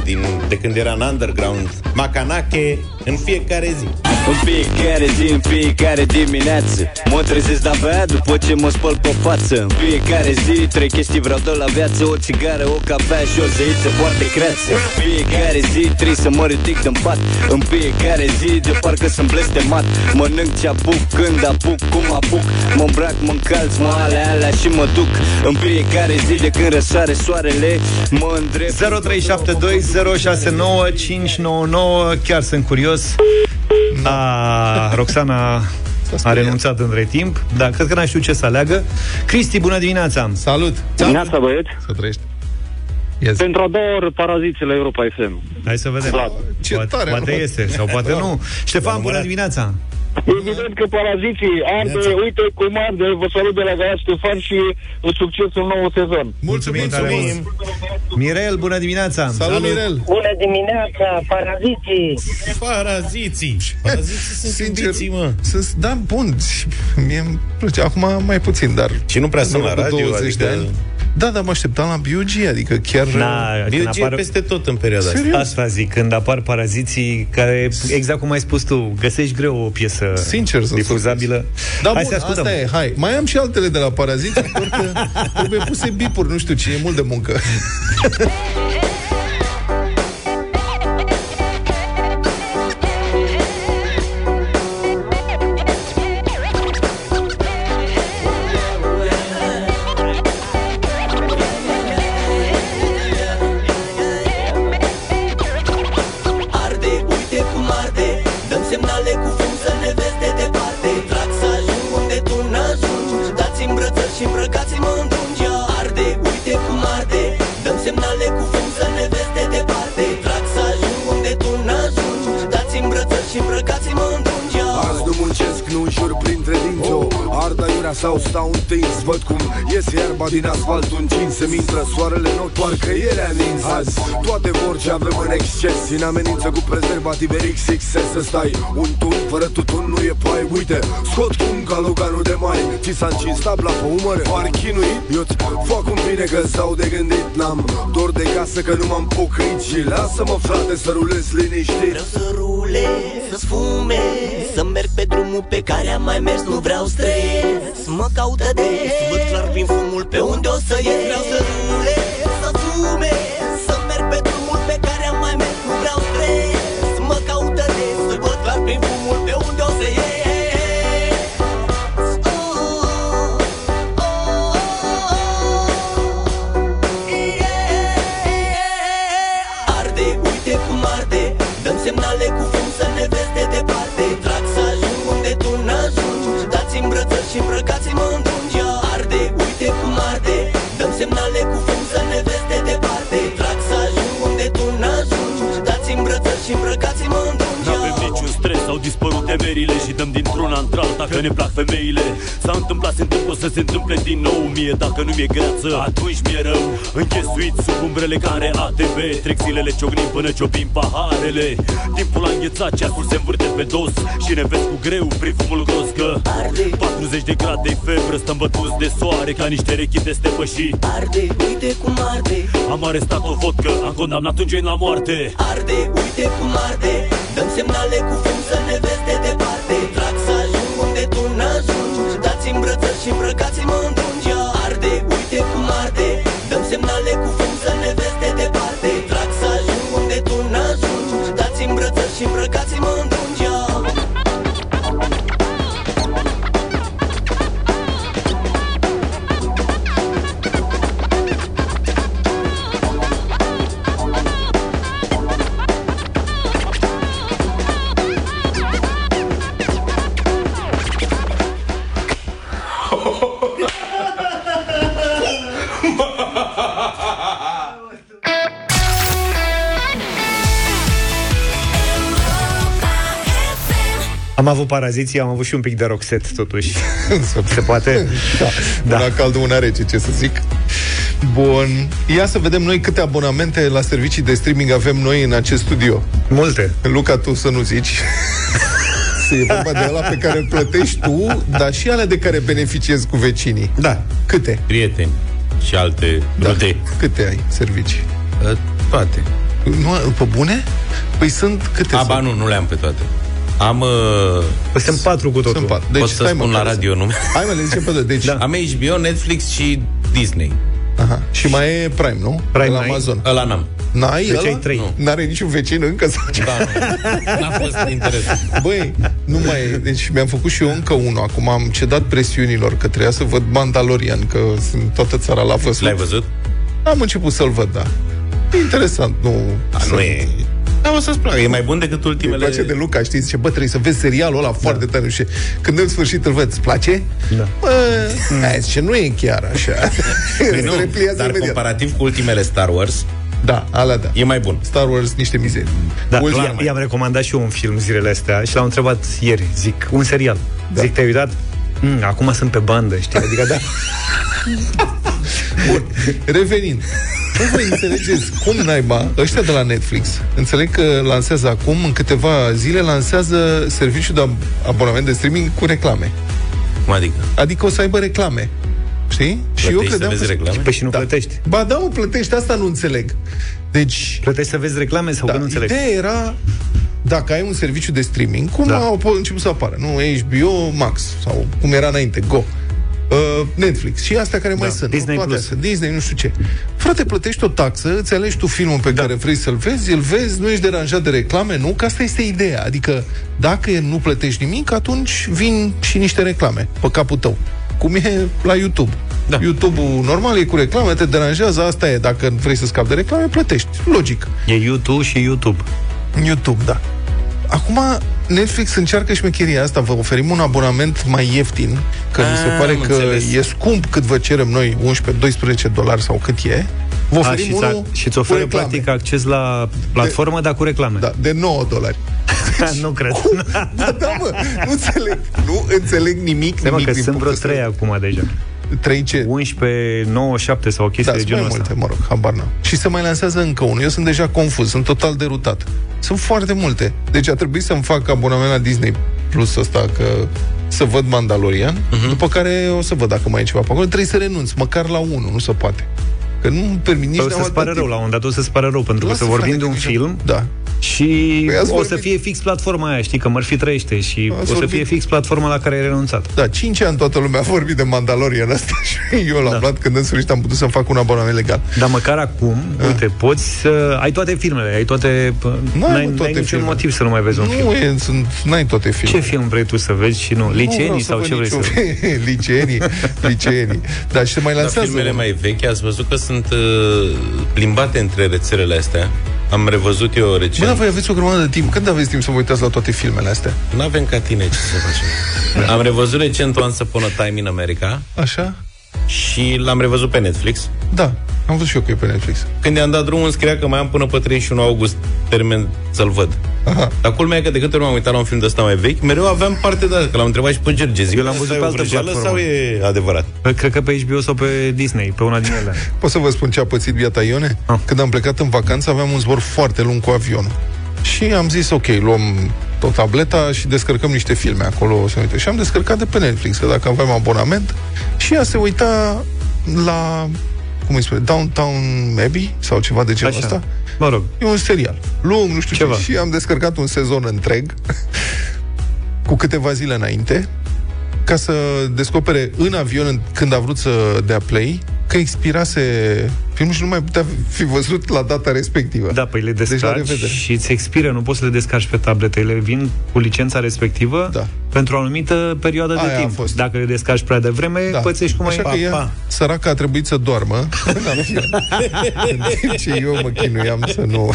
din, de când era în underground, Macanache, în fiecare zi. În fiecare zi, în fiecare dimineață. Mă trezesc de abia după ce mă spăl pe față. În fiecare zi, trei chestii vreau de la viață. O țigară, o cafea și o zeiță foarte creață. În fiecare zi, trebuie să mă ridic din pat. În fiecare zi, de parcă sunt blestemat. Mănânc ce apuc, când apuc, cum apuc. Mă îmbrac, mă încalț, mă alea, alea și mă duc. În fiecare zi, de când răsare soarele Mă îndrept. 0372069599 Chiar sunt curios a, Roxana a renunțat între timp Dar cred că n-a știut ce să aleagă Cristi, bună dimineața Salut Dimineața, băieți Să trăiești Yes. Pentru a doua oră, paraziții la Europa FM. Hai să vedem. Vlad. Ce poate, tare, poate nu? este, sau poate nu. Ștefan, bună dimineața! Evident că paraziții arde, uite cum arde, vă salut de la Galați Ștefan și succes în nou sezon. Mulțumim, Mulțumim. Mirel, bună dimineața! Salut, Mirel! Bună dimineața, paraziții! Paraziții! Paraziții sunt Sincer, iubiții, mă. sunt, da, bun. și Mie îmi place. Acum mai puțin, dar... Și nu prea sunt în la urmă cu radio, 20 adică... de ani. Da, dar mă așteptam la BUG, adică chiar... Na, când BUG e apar... peste tot în perioada asta. Serios? Asta zic, când apar paraziții care, exact cum ai spus tu, găsești greu o piesă Sincer să difuzabilă. Da, Hai bun, să ascultăm. asta e, hai. Mai am și altele de la paraziți, doar că trebuie puse bipuri, nu știu ce, e mult de muncă. și îmbrăcați-mă ardă iurea sau stau întins Văd cum iese iarba din asfalt încins Se mintră soarele în ochi, parcă ele a nins Azi. Toate vor ce avem în exces În amenință cu prezervative XXS Să stai un tun fără tutun nu e pai Uite, scot cum ca Loganul de mai Ți s-a încins tabla pe umăr. Pari chinuit, eu-ți fac un bine că s-au de gândit N-am dor de casă că nu m-am pocăit Și lasă-mă frate să rulez liniștit. Vreau să rulez, să sfume Să merg pe drumul pe care am mai mers Nu vreau stres, mă caută des Văd clar prin fumul pe unde o să ies. Vreau să rulez, să fume într-alta că ne plac femeile. S-a întâmplat, se întâmplă să se întâmple din nou. Mie dacă nu mi-e greață, atunci mi-e rău. Închesuit sub umbrele care ATV Trec zilele ciognim până ciopim paharele. Timpul a înghețat, ceasul se învârte pe dos. Și ne vezi cu greu prin fumul gros că 40 de grade febră, stăm bătuți de soare Ca niște rechite stepăși. Arde, uite cum arde. Am arestat o vodcă, am condamnat un gen la moarte. Arde, uite cum arde. Dăm semnale cu fum să ne vezi de și îmbrăcați-mă în dungi Arde, uite cum arde. Dăm semnale cu avut paraziții, am avut și un pic de roxet, totuși. Se poate? Da. Una caldă, una rece, ce să zic. Bun. Ia să vedem noi câte abonamente la servicii de streaming avem noi în acest studio. Multe. Luca, tu să nu zici. E vorba de ăla pe care îl plătești tu, dar și alea de care beneficiezi cu vecinii. Da. Câte? Prieteni și alte Da. rude. Câte ai servicii? Uh, Toate. Nu, pe bune? Păi sunt câte Aba sunt? nu, nu le-am pe toate. Am... Uh, Păi sunt patru cu totul. Sunt patru. Deci, Pot să stai, mă, spun la care radio, sunt? nu? Hai mă, le zicem pe toate. Deci, da. Am HBO, Netflix și Disney. Aha. Și mai e Prime, nu? Prime la n-ai? Amazon. Ăla n-am. N-ai Deci ăla? ai trei. Nu. N-are niciun vecin încă sau ce? Da, nu. N-a fost interesant. Băi, nu mai e. Deci mi-am făcut și eu încă unul. Acum am cedat presiunilor că trebuia să văd Mandalorian, că sunt toată țara la văzut. L-ai văzut? Am început să-l văd, da. E interesant, nu... A, nu e... A, Da, o să-ți placă. E mai bun decât Îmi ultimele... place de Luca, știți? Zice, bă, trebuie să vezi serialul ăla foarte tare. Și când în sfârșit îl văd, îți place? Da. Bă, hai, zice, nu e chiar așa. Păi nu, Se repliază dar imediat. comparativ cu ultimele Star Wars, Da, ala da. e mai bun. Star Wars, niște mizerii. Da, Ultima- i-am, i-am recomandat și eu un film zilele astea și l-am întrebat ieri, zic, un serial. Da. Zic, te-ai uitat? Mm, acum sunt pe bandă, știi? Adică, da. Bun, revenind. Bă, voi înțelegeți cum naiba ăștia de la Netflix înțeleg că lansează acum, în câteva zile, lansează serviciul de ab- abonament de streaming cu reclame. Cum adică? Adică o să aibă reclame. Știi? și eu Plătești să credeam vezi că... reclame? Păi și nu da. plătești. Ba da, mă, plătești, asta nu înțeleg. Deci, Plătești să vezi reclame sau da, că nu înțeleg? ideea era dacă ai un serviciu de streaming, cum Da. da. au început să apară, nu? HBO Max sau cum era înainte, Go. Uh, Netflix și astea care mai Da, sunt. Disney nu? Toate Plus. Astea, Disney, nu știu ce. Frate, plătești o taxă, îți alegi tu filmul pe da. care vrei să-l vezi, îl vezi, nu ești deranjat de reclame, nu? Că asta este ideea. Adică, dacă nu plătești nimic, atunci vin și niște reclame pe capul tău. Cum e la YouTube. Da. YouTube-ul normal e cu reclame, te deranjează, asta e. Dacă vrei să scapi de reclame, plătești. Logic. E YouTube și YouTube. YouTube, da. Acum, Netflix încearcă șmecheria asta, vă oferim un abonament mai ieftin, că mi se Ah, pare am că înțeles. e scump cât vă cerem noi, 11-12 dolari sau cât e. Vă A, oferim și, unul ți și îți cu oferă reclame. practic acces la platformă, de, dar cu reclame. Da, de 9 dolari. nu cred. Da, da, mă, nu înțeleg, nu înțeleg nimic, Stai mă, nimic că din sunt vreo povestea trei acum deja. 3 ce? 11, 9, 7 sau o chestie Da, de sunt mai genul multe, ăsta. mă rog, habar n-am. Și se mai lansează încă unul. Eu sunt deja confuz, sunt total derutat. Sunt foarte multe. Deci a trebuit să-mi fac abonament la Disney Plus ăsta, că să văd Mandalorian, uh-huh. după care o să văd dacă mai e ceva pe acolo. Trebuie să renunț, măcar la unul, nu se poate. Că nu-mi permit nici Păi o n-am să-ți pară atât rău, la un moment dat o să-ți pară rău, pentru că Lasă, să vorbim frate, de un că film Da. Și Păi ați o să vorbit- fie fix platforma aia, știi, că Murphy trăiește și Ați o să vorbit- fie fix platforma la care ai renunțat. Da, 5 ani toată lumea a vorbit de Mandalorian ăsta și eu l-am Da. luat când în sfârșit am putut să fac un abonament legal. Dar măcar acum, Ah. uite, poți să ai toate filmele, ai toate... N-ai, N-ai, mă, n-ai toate niciun filmele. motiv să nu mai vezi un film. Nu, e, sunt, n-ai toate filmele. Ce film vrei tu să vezi și nu? Nu Liceenii vreau să sau văd ce vrei să niciun vezi? film. Liceenii, liceenii. Dar și se mai Dar lansează filmele unul. mai vechi, ați văzut că sunt uh, plimbate între rețelele astea. Am revăzut eu Bă, recent. dar voi aveți o grămadă de timp. Când aveți timp să vă uitați la toate filmele astea? Nu avem ca tine ce să facem. Am revăzut recent Once Upon a Time in America Așa? și l-am revăzut pe Netflix. Da, am văzut și eu că e pe Netflix. Când i-am dat drumul, îmi scria că mai am până pe 31 august termen să-l văd. Aha. Dar culmea e că de câte ori m-am uitat la un film de ăsta mai vechi, mereu aveam parte de asta, că l-am întrebat și pe Gerge. Zic, Eu l-am văzut "Asta pe e o altă vrăjeală platformă." sau e adevărat? Cred că pe HBO sau pe Disney, pe una din ele. Pot să vă spun ce a pățit biata Ione? Ah. Când am plecat în vacanță, aveam un zbor foarte lung cu avionul. Și am zis, ok, luăm tot tableta și descărcăm niște filme acolo. Să uite. Și am descărcat de pe Netflix, că dacă aveam abonament. Și ea se uita la, cum îi spune, Downtown Abbey sau ceva de genul Așa. ăsta. Mă rog, E un serial lung, nu știu Ceva. ce. Și am descărcat un sezon întreg cu câteva zile înainte ca să descopere în avion în- când a vrut să dea play că expirase filmul și nu mai putea fi văzut la data respectivă. da, păi le Deci, la descarci revedere. și îți expiră, nu poți să le descarci pe tablete, ele vin cu licența respectivă Da. Pentru o anumită perioadă de Aia a timp. fost. Dacă le descarci prea devreme, Da. pățești cum Așa ai... că ea, săraca, a trebuit să doarmă în avion. în timp ce eu mă chinuiam să nu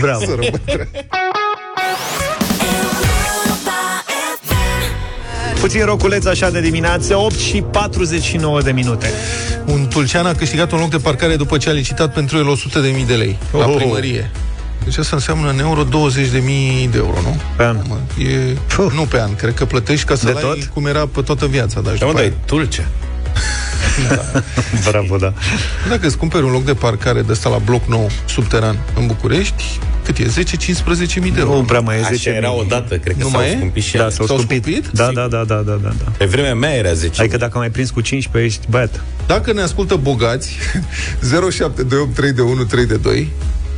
Bravo. să rămân tre- Puțin roculeț așa de dimineață, 8 și 49 de minute. Un tulcean a câștigat un loc de parcare după ce a licitat pentru el 100.000 de lei la Oh. primărie. Deci asta înseamnă în euro 20.000 de euro, nu? Pe an. Mă, E, nu pe an, cred că plătești ca să De ai tot? cum era pe toată viața. Dar, și Da, mă, după dar e aia- tulce. Bravo, da. dacă îți cumperi un loc de parcare de ăsta la bloc nou, subteran, în București, cât e? 10-15 mii de euro. Nu prea mai e 10 Așa era odată, cred că Nu s-au mai e? scumpit și Da, ele. s-au S-au scumpit. scumpit? Da, da, da, da, da, da, da. Pe vremea mea era 10. Adică dacă mai prins cu 15, ești băiat. Dacă ne ascultă bogați, 07283132,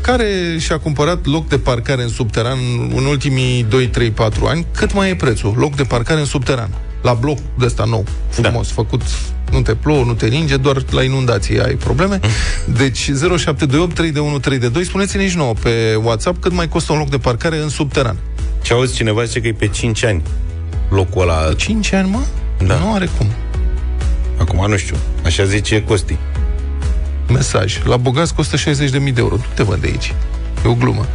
care și-a cumpărat loc de parcare în subteran în ultimii 2, 3, 4 ani, cât mai e prețul? Loc de parcare în subteran. La bloc de ăsta nou, frumos, da. făcut, nu te plouă, nu te ninge, doar la inundații ai probleme. Deci 07283132, spuneți-ne nici nouă pe WhatsApp cât mai costă un loc de parcare în subteran. Ce auzi cineva zice că e pe 5 ani locul ăla. 5 ani, mă? Da. Nu are cum. Acum nu știu. Așa zice Costi. Mesaj. La bogați costă 60.000 de euro. Nu te văd de aici. E o glumă.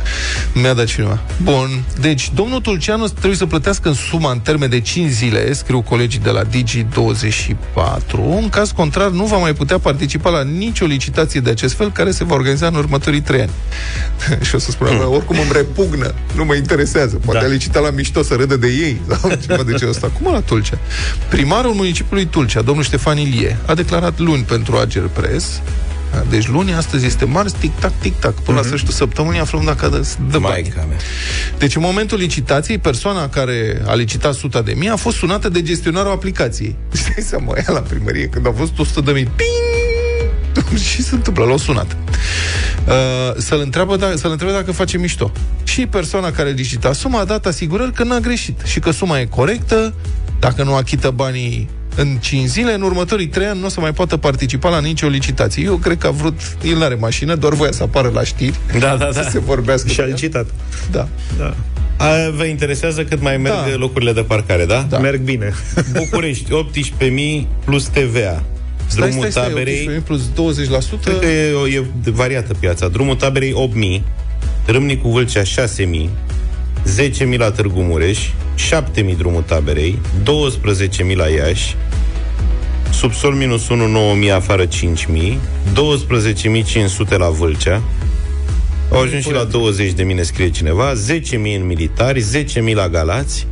Mi-a dat cineva. Bun. Deci, domnul Tulceanu trebuie să plătească în suma în termen de 5 zile, scriu colegii de la Digi24. În caz contrar, nu va mai putea participa la nicio licitație de acest fel care se va organiza în următorii 3 ani. și o să spun, hmm. oricum îmi repugnă, nu mă interesează. Poate Da. a licitat la mișto să râdă de ei sau ceva de genul ăsta. Cum la Tulcea? Primarul municipiului Tulcea, domnul Ștefan Ilie, a declarat luni pentru Ager Press deci luni, astăzi este marți, tic-tac, tic-tac. Până la sfârșitul săptămânii aflăm dacă dă, dă bani. Deci în momentul licitației, persoana care a licitat 100 de mii a fost sunată de gestionarul aplicației. Stai seama, ea la primărie, când a fost 100 de mii, ping! și se întâmplă, l-au sunat. Uh, să-l, întreabă da, să-l întrebe dacă face mișto. Și persoana care licita suma a dat asigurări că n-a greșit și că suma e corectă, dacă nu achită banii în 5 zile, în următorii 3 ani nu o să mai poată participa la nicio licitație. Eu cred că a vrut, el n-are mașină, doar voia să apară la știri, Da, da, da. să se vorbească. Și a cu ea. licitat. Da. Da. A, vă interesează cât mai merg Da. locurile de parcare, da? Da. Merg bine. București, 18.000 plus TVA. Stai, Drumul stai, stai, taberei... 18.000 plus 20%. Cred că e, o- e variată piața. Drumul taberei 8.000, Râmnicu Vâlcea 6.000, 10.000 la Târgu Mureș, 7.000 drumul taberei, 12.000 la Iași, subsol minus 1, 9.000 afară 5.000, 12.500 la Vâlcea, au ajuns și la 20 de mii, scrie cineva, 10.000 în militari, 10.000 la Galați,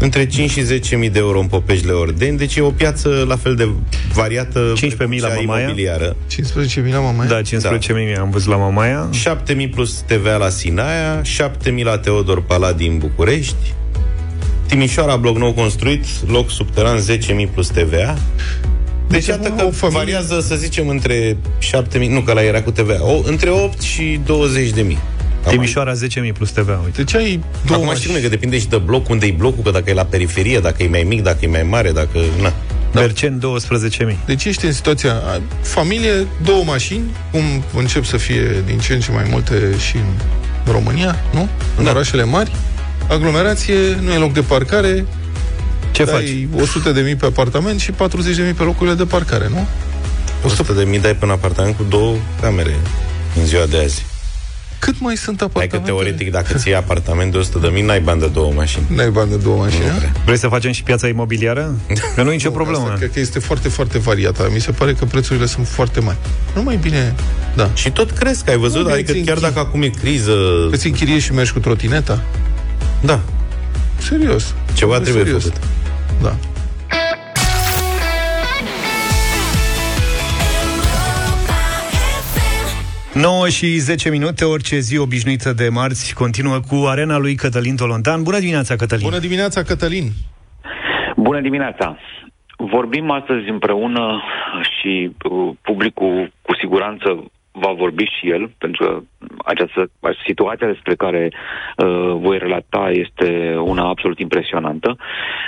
între 5 și 10.000 de euro în Popeșle Ordeni, deci e o piață la fel de variată 15.000 la cea Mamaia. imobiliară. 15.000 la Mamaia? Da, 15.000 am văzut la Mamaia. 7.000 plus TVA la Sinaia, 7.000 la Teodor Paladi din București, Timișoara, bloc nou construit, loc subteran 10.000 plus TVA. Deci, iată că o familie- variază, să zicem, între 7.000, nu că la era cu TVA, o, între 8 și 20 de mii. Timișoara 10.000 plus TVA, uite. Deci ai două Acum știi cum e, că depinde și de bloc, unde e blocul, că dacă e la periferie, dacă e mai mic, dacă e mai mare, dacă... Na. Bercen 12.000. Deci ești în situația a, familie, două mașini, cum încep să fie din ce în ce mai multe și în România, nu? În da. orașele mari, aglomerație, nu e loc de parcare, Ce dai 100 de mii pe apartament și 40 de mii pe locurile de parcare, nu? 100 de mii dai pe un apartament cu două camere în ziua de azi. Cât mai sunt Hai că apartamente? teoretic, dacă ți iei apartament de 100 de mii, n-ai bani de două mașini. N-ai bani de două mașini, a? Vrei să facem și piața imobiliară? Că nu e nicio problemă. Asta cred că este foarte, foarte variată. Mi se pare că prețurile sunt foarte mari. Nu mai bine, da. Și tot cresc, ai văzut? Nu, adică îți chiar închid- dacă acum e criză... Îți închiriezi și mergi cu trotineta? Da. Serios. Ceva E trebuie serios. făcut. Da. Nouă și 10 minute, orice zi obișnuită de marți, continuă cu arena lui Cătălin Tolontan. Bună dimineața, Cătălin! Bună dimineața, Cătălin! Bună dimineața! Vorbim astăzi împreună și uh, publicul cu siguranță va vorbi și el, pentru că această situația despre care uh, voi relata este una absolut impresionantă,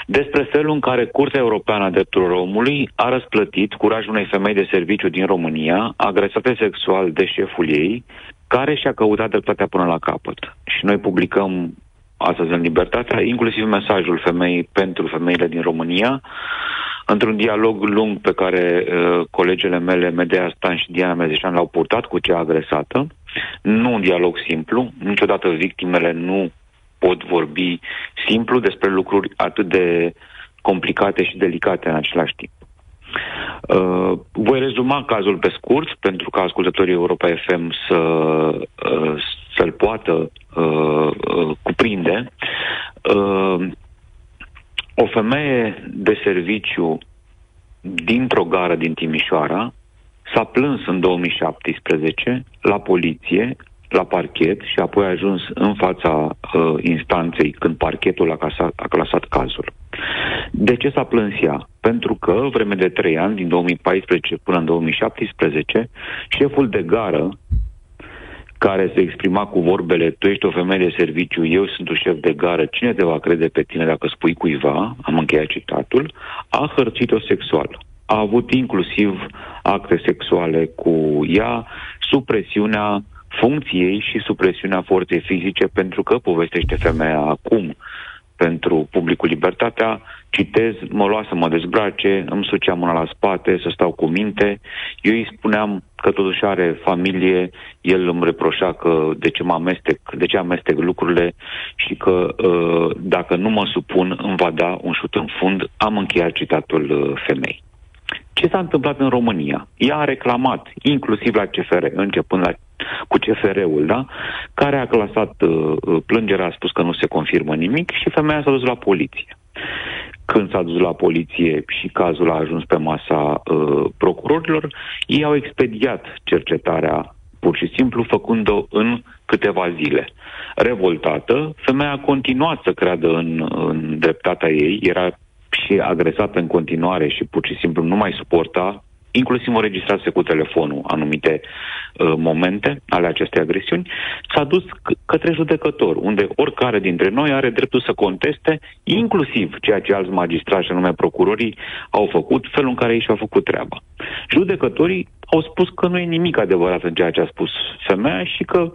despre felul în care Curtea Europeană a Drepturilor Omului a răsplătit curajul unei femei de serviciu din România, agresate sexual de șeful ei, care și-a căutat dreptatea până la capăt. Și noi publicăm astăzi în Libertatea, inclusiv mesajul femeii pentru femeile din România, într-un dialog lung pe care uh, colegele mele, Medea Stan și Diana Mezeșan, l-au purtat cu cea agresată. Nu un dialog simplu, niciodată victimele nu pot vorbi simplu despre lucruri atât de complicate și delicate în același timp. Uh, voi rezuma cazul pe scurt, pentru ca ascultătorii Europa FM să, uh, să-l poată uh, uh, cuprinde. Uh, o femeie de serviciu dintr-o gară din Timișoara s-a plâns în 2017 la poliție, la parchet și apoi a ajuns în fața uh, instanței când parchetul a, casat, a clasat cazul. De ce s-a plâns ea? Pentru că vreme de trei ani, din 2014 până în 2017, șeful de gară care se exprima cu vorbele tu ești o femeie de serviciu, eu sunt un șef de gară, cine te va crede pe tine dacă spui cuiva, am încheiat citatul, a hărțit-o sexual. A avut inclusiv acte sexuale cu ea, sub presiunea funcției și sub presiunea forței fizice, pentru că povestește femeia acum pentru publicul Libertatea, citez, mă lua să mă dezbrace, îmi sucea mâna la spate, să stau cu minte. Eu îi spuneam că totuși are familie, el îmi reproșa că de ce mă amestec, de ce amestec lucrurile și că uh, dacă nu mă supun îmi va da un șut în fund. Am încheiat citatul uh, femei. Ce s-a întâmplat în România? Ea a reclamat, inclusiv la CFR, începând la, cu CFR-ul, da? care a clasat uh, uh, plângerea, a spus că nu se confirmă nimic și femeia s-a dus la poliție. Când s-a dus la poliție și cazul a ajuns pe masa uh, procurorilor, ei au expediat cercetarea pur și simplu făcând-o în câteva zile. Revoltată, femeia a continuat să creadă în, în dreptatea ei, era și agresată în continuare și pur și simplu nu mai suporta, inclusiv înregistrase cu telefonul anumite uh, momente ale acestei agresiuni, s-a dus c- către judecător, unde oricare dintre noi are dreptul să conteste, inclusiv ceea ce alți magistrați, și anume procurorii, au făcut, felul în care ei și-au făcut treaba. Judecătorii au spus că nu e nimic adevărat în ceea ce a spus femeia și că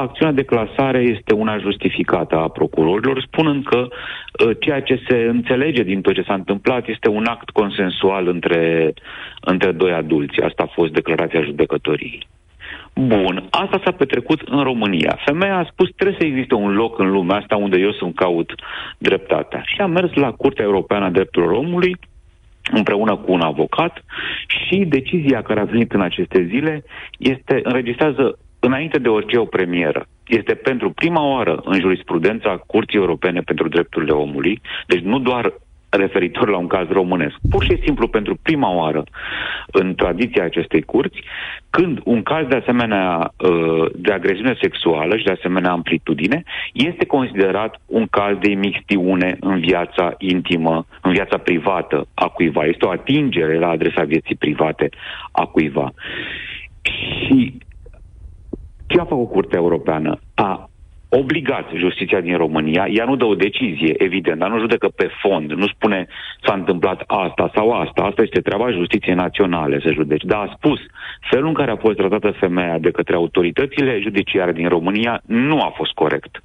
acțiunea de clasare este una justificată a procurorilor, spunând că uh, ceea ce se înțelege din tot ce s-a întâmplat este un act consensual între, între doi adulți. Asta a fost declarația judecătoriei. Bun, asta s-a petrecut în România. Femeia a spus trebuie să existe un loc în lumea asta unde eu să-mi caut dreptatea. Și a mers la Curtea Europeană a Drepturilor Omului împreună cu un avocat și decizia care a venit în aceste zile este înregistrează înainte de orice o premieră. Este pentru prima oară în jurisprudența Curții Europene pentru Drepturile Omului, deci nu doar referitor la un caz românesc, pur și simplu pentru prima oară în tradiția acestei curți, când un caz de asemenea uh, de agresiune sexuală și de asemenea amplitudine este considerat un caz de imixtiune în viața intimă, în viața privată a cuiva. Este o atingere la adresa vieții private a cuiva. Și ce a făcut Curtea Europeană? A obligat justiția din România, ea nu dă o decizie, evident, dar nu judecă pe fond, nu spune s-a întâmplat asta sau asta, asta este treaba justiției naționale să judece, dar a spus felul în care a fost tratată femeia de către autoritățile judiciare din România nu a fost corect.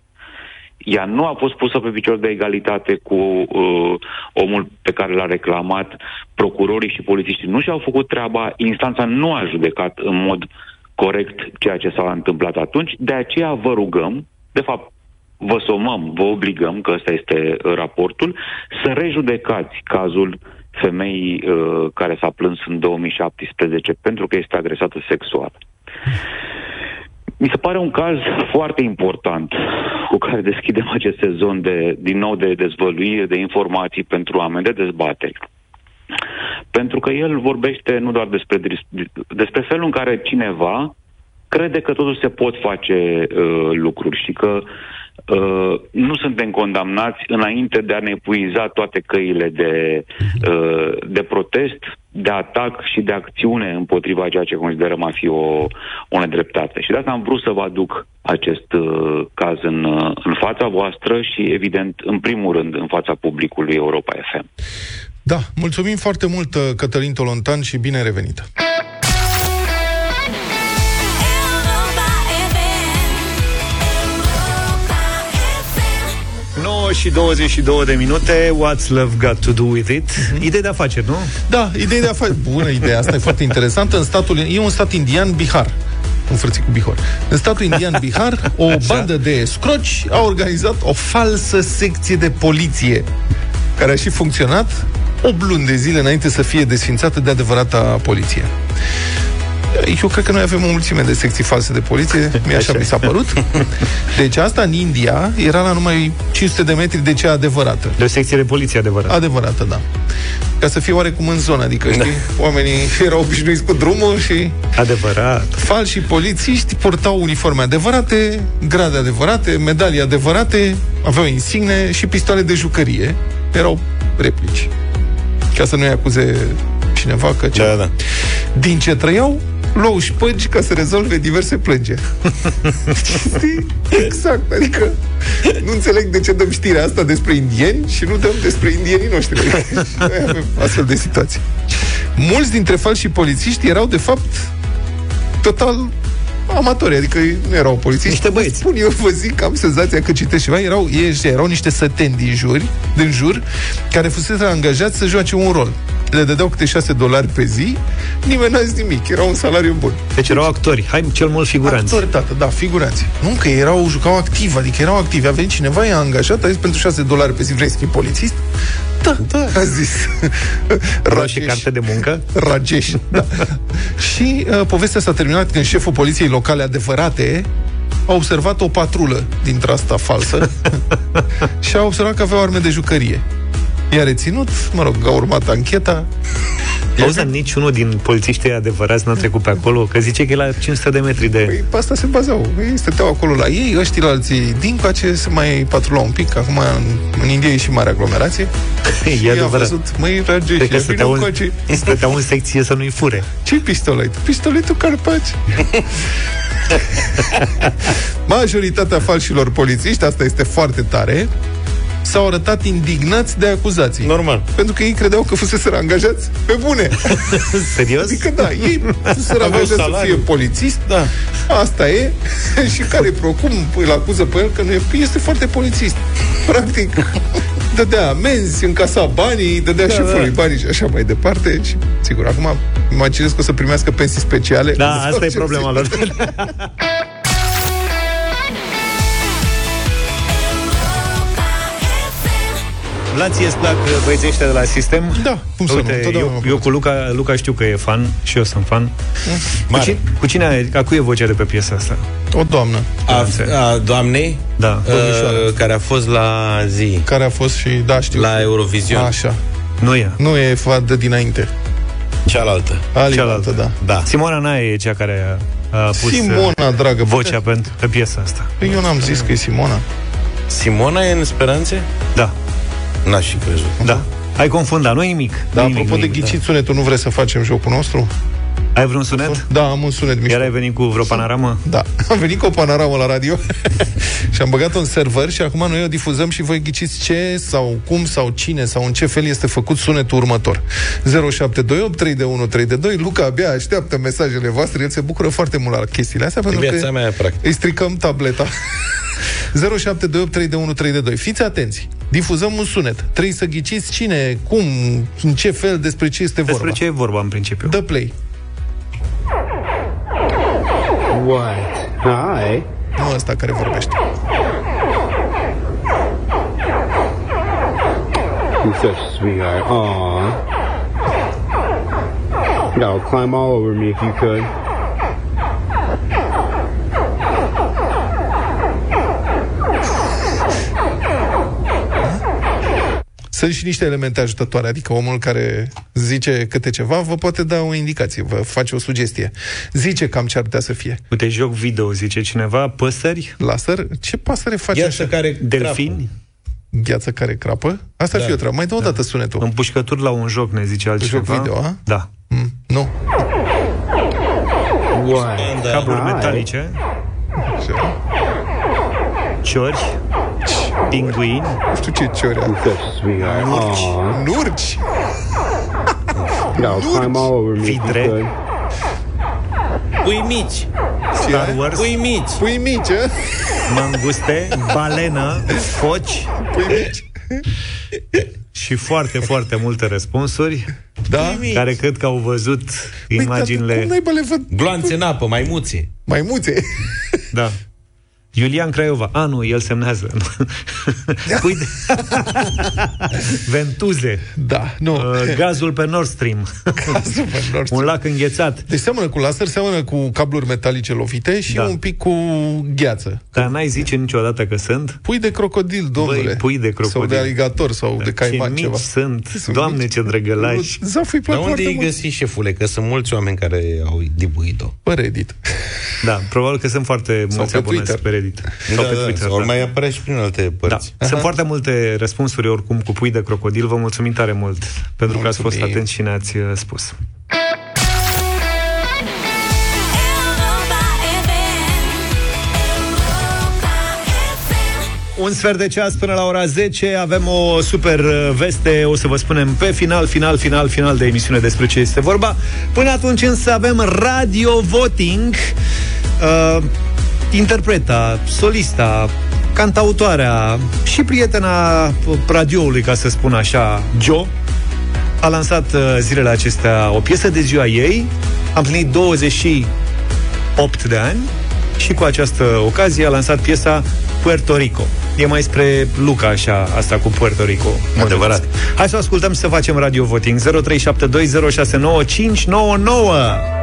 Ea nu a fost pusă pe picior de egalitate cu uh, omul pe care l-a reclamat, procurorii și polițiștii nu și-au făcut treaba, instanța nu a judecat în mod corect ceea ce s-a întâmplat atunci, de aceea vă rugăm, de fapt, vă somăm, vă obligăm, că ăsta este raportul, să rejudecați cazul femeii uh, care s-a plâns în 2017 pentru că este agresată sexual. Mi se pare un caz foarte important cu care deschidem acest sezon de, din nou de dezvăluire, de informații pentru oameni, de dezbateri. Pentru că el vorbește nu doar despre, despre felul în care cineva crede că totuși se pot face uh, lucruri și că uh, nu suntem condamnați înainte de a ne epuiza toate căile de, uh, de protest, de atac și de acțiune împotriva ceea ce considerăm a fi o, o nedreptate. Și de asta am vrut să vă aduc acest uh, caz în, uh, în fața voastră și, evident, în primul rând, în fața publicului Europa FM. Da, mulțumim foarte mult, uh, Cătălin Tolontan, și bine revenit! 9 și 22 de minute What's Love Got To Do With It mm-hmm. Idei de afaceri, nu? Da, idei de afaceri Bună idee, asta e foarte interesantă În statul, e un stat indian, Bihar un frățic cu Bihor. În statul indian Bihar, o bandă de scroci a organizat o falsă secție de poliție care a și funcționat 8 luni de zile înainte să fie desfințată de adevărata poliție. Eu cred că noi avem o mulțime de secții false de poliție, mi așa mi s-a părut. Deci asta în India era la numai 500 de metri de cea adevărată. De o secție de poliție adevărată. Adevărată, da. Ca să fie oarecum în zonă, adică, știi, da. oamenii erau obișnuiți cu drumul și... Adevărat. Falși polițiști purtau uniforme adevărate, grade adevărate, medalii adevărate, aveau insigne și pistoale de jucărie. Erau replici. Ca să nu-i acuze cineva că ce... Da, da. Din ce trăiau, luau șpăgi ca să rezolve diverse plângeri. exact, adică nu înțeleg de ce dăm știrea asta despre indieni și nu dăm despre indienii noștri. Noi avem astfel de situații. Mulți dintre falși polițiști erau, de fapt, total amatori, adică nu erau polițiști. Niște băieți. Spun eu, vă zic, am senzația că citesc ceva, erau, ei, erau niște săteni din jur, din jur, care fusese angajați să joace un rol. Le dădeau câte 6 dolari pe zi Nimeni n-a zis nimic, era un salariu bun. Deci erau actori, hai cel mult figuranți. Actori, tată, da, figuranți. Nu, că erau, jucau activ, adică erau activi. A venit cineva, i-a angajat, a zis pentru 6 dolari pe zi vrei să fii polițist? Da, da, a zis. Vreau și carte de muncă? Rageș, da. și uh, povestea s-a terminat când șeful poliției locale adevărate a observat o patrulă dintre asta falsă și a observat că aveau arme de jucărie. I-a reținut, mă rog, a urmat ancheta. Auzi, dar niciunul din polițiștii adevărați n-a trecut pe acolo, că zice că e la 500 de metri de... Păi, pe asta se bazau. Ei stăteau acolo la ei, ăștia la alții din coace se mai patrulau un pic, acum în, în India e și mare aglomerație. E și a adevărat. văzut, măi, ragești, Cred că vino stăteau în, încoace. stăteau în secție să nu-i fure. Ce pistolet? Pistoletul Carpaci. Majoritatea falșilor polițiști, asta este foarte tare, s-au arătat indignați de acuzații. Normal. Pentru că ei credeau că fuseseră angajați pe bune. Serios? Adică da, ei fuseseră Aveau angajați să salariu. fie polițist, Da. asta e, și care procum îl acuză pe el că nu e, este foarte polițist. Practic, dădea amenzi, încasa banii, dădea Da, da, șefului da. banii și așa mai departe. Și, sigur, acum imaginez că o să primească pensii speciale. Da, Sau asta e ce problema lor. La ție îți plac băieții ăștia de la sistem? Da, cum să nu, Uite, întotdeauna eu, m-a eu cu Luca, Luca știu că e fan și eu sunt fan. Cu, Mare. cine, cu cine ai, a cui e vocea de pe piesa asta? O doamnă A, a doamnei Da. uh, care a fost la zi, care a fost și, da, știu. la Eurovision. Așa. Nu e. Nu e fată dinainte. Cealaltă. Cealaltă, da. Da. Simona Nae e cea care a, a pus Simona, uh, dragă, vocea pentru, pe piesa asta. Păi eu n-am zis că e Simona. Simona e în speranțe? Da, N-aș fi crezut. da. Ai confundat, nu nimic. Dar nu apropo de ghicit sunetul, nu vreți să facem jocul nostru? Ai vreun sunet? Da, am un sunet mișto. Iar ai venit cu vreo panoramă? Da, am venit cu o panoramă la radio și am băgat-o în server și acum noi o difuzăm și voi ghiciți ce sau cum sau cine sau în ce fel este făcut sunetul următor. 0728 32132 Luca abia așteaptă mesajele voastre, el se bucură foarte mult la chestiile astea pentru viața că mea, practic. îi stricăm tableta. 0728 32132 Fiți atenți, difuzăm un sunet. Trebuie să ghiciți cine, cum, în ce fel, despre ce este vorba. Despre ce e vorba în principiu? Dă play. What? Hi. Nu ăsta care vorbește. You're such a sweetheart. Aw. Y'all climb all over me if you could. Sunt și niște elemente ajutătoare, adică omul care zice câte ceva vă poate da o indicație, vă face o sugestie. Zice cam ce ar putea să fie. Uite, joc video, zice cineva, păsări, Laser? Ce pasăre face Gheață așa? care delfini, Gheață care crapă? Asta ar Da. fi o treabă. Mai dă o dată sunetul. împușcături la un joc, ne zice altcineva. Joc video, a? Da. Mm, nu. What? Cabluri Hi. metalice, Așa. ciori, pinguini, Nu știu ce ciori are. You're such a sweetheart. Aw. Nurci! Y'all climb all over me if you Vidre. could. Pui mici. Star Wars, Pui mici. Pui mici, a? manguste, balenă, foci Pui mici. și foarte, foarte multe răspunsuri Da? care cred că au văzut Păi, dar imaginile... Cum n-ai le văd? Gloanțe în apă, maimuțe. Maimuțe. Da. Iulian Craiova. A, nu, el semnează. Pui de... Ventuze. Da, nu. Uh, gazul pe Nord Stream. Cazul pe Nord Stream. Un lac înghețat. Deci seamănă cu laser, seamănă cu cabluri metalice lovite și Da. un pic cu gheață. Dar n-ai zice niciodată că sunt? Pui de crocodil, domnule. Băi, pui de crocodil. Sau de aligator, sau de ce caiman, mici ceva. sunt. Sunt Doamne, mici. ce drăgălași. Zafui Dar plac unde foarte ai mult. găsit, șefule? Că sunt mulți oameni care au dibuit-o. Pe Reddit. Da, probabil că sunt foarte mulți pe abonați Twitter. pe Reddit. Da, Sau pe da, Twitter. sau da. mai apărea și prin alte Da. părți. Sunt foarte multe răspunsuri oricum cu pui de crocodil. Vă mulțumim tare mult pentru că ați fost Mulțumim. atenți și ne-ați uh, spus. Un sfert de ceas până la ora 10 Avem o super uh, veste O să vă spunem pe final, final, final, final De emisiune despre ce este vorba Până atunci însă avem radio voting uh, Interpreta, solista Cantautoarea Și prietena radioului, ca să spun așa Joe a lansat uh, zilele acestea o piesă de ziua ei. Am plinit 28 de ani și cu această ocazie a lansat piesa Puerto Rico. E mai spre Luca așa, asta cu Puerto Rico. Adevărat. Hai să o ascultăm și să facem radio voting. 0372069599.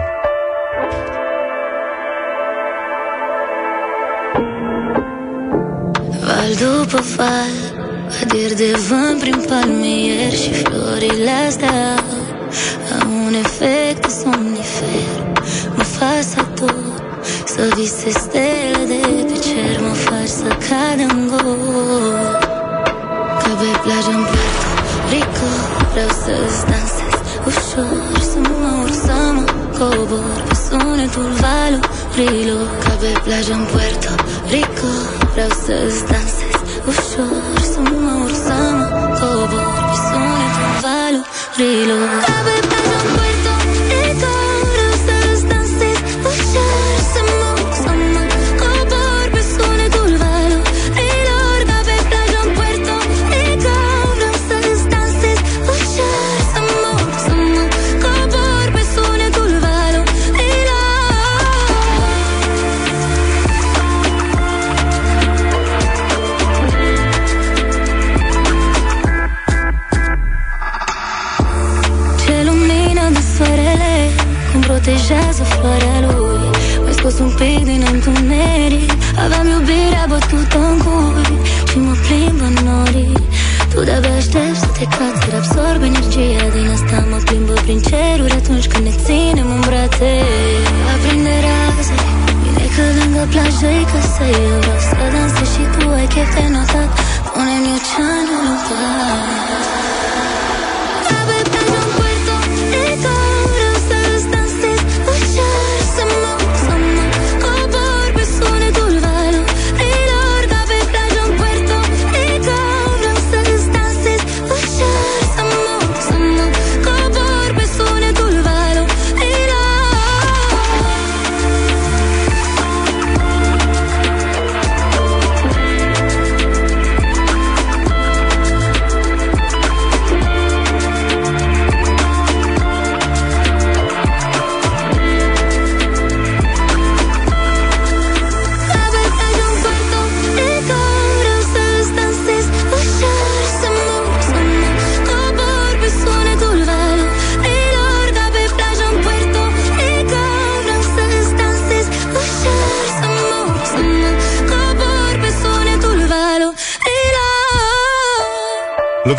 După val Adir de vânt prin palmier Și florile astea Au un efect de somnifer. Mă fac să tot Să vise stele de pe cer Mă faci să cad în gol. Ca pe plajă în Puerto Rico Vreau să-ți dansez ușor Să mă urc, să mă cobor Pe sunetul valurilor Ca pe plajă în Puerto Rico Vreau să-ți dansez ușor Să mă urc, să mă cobor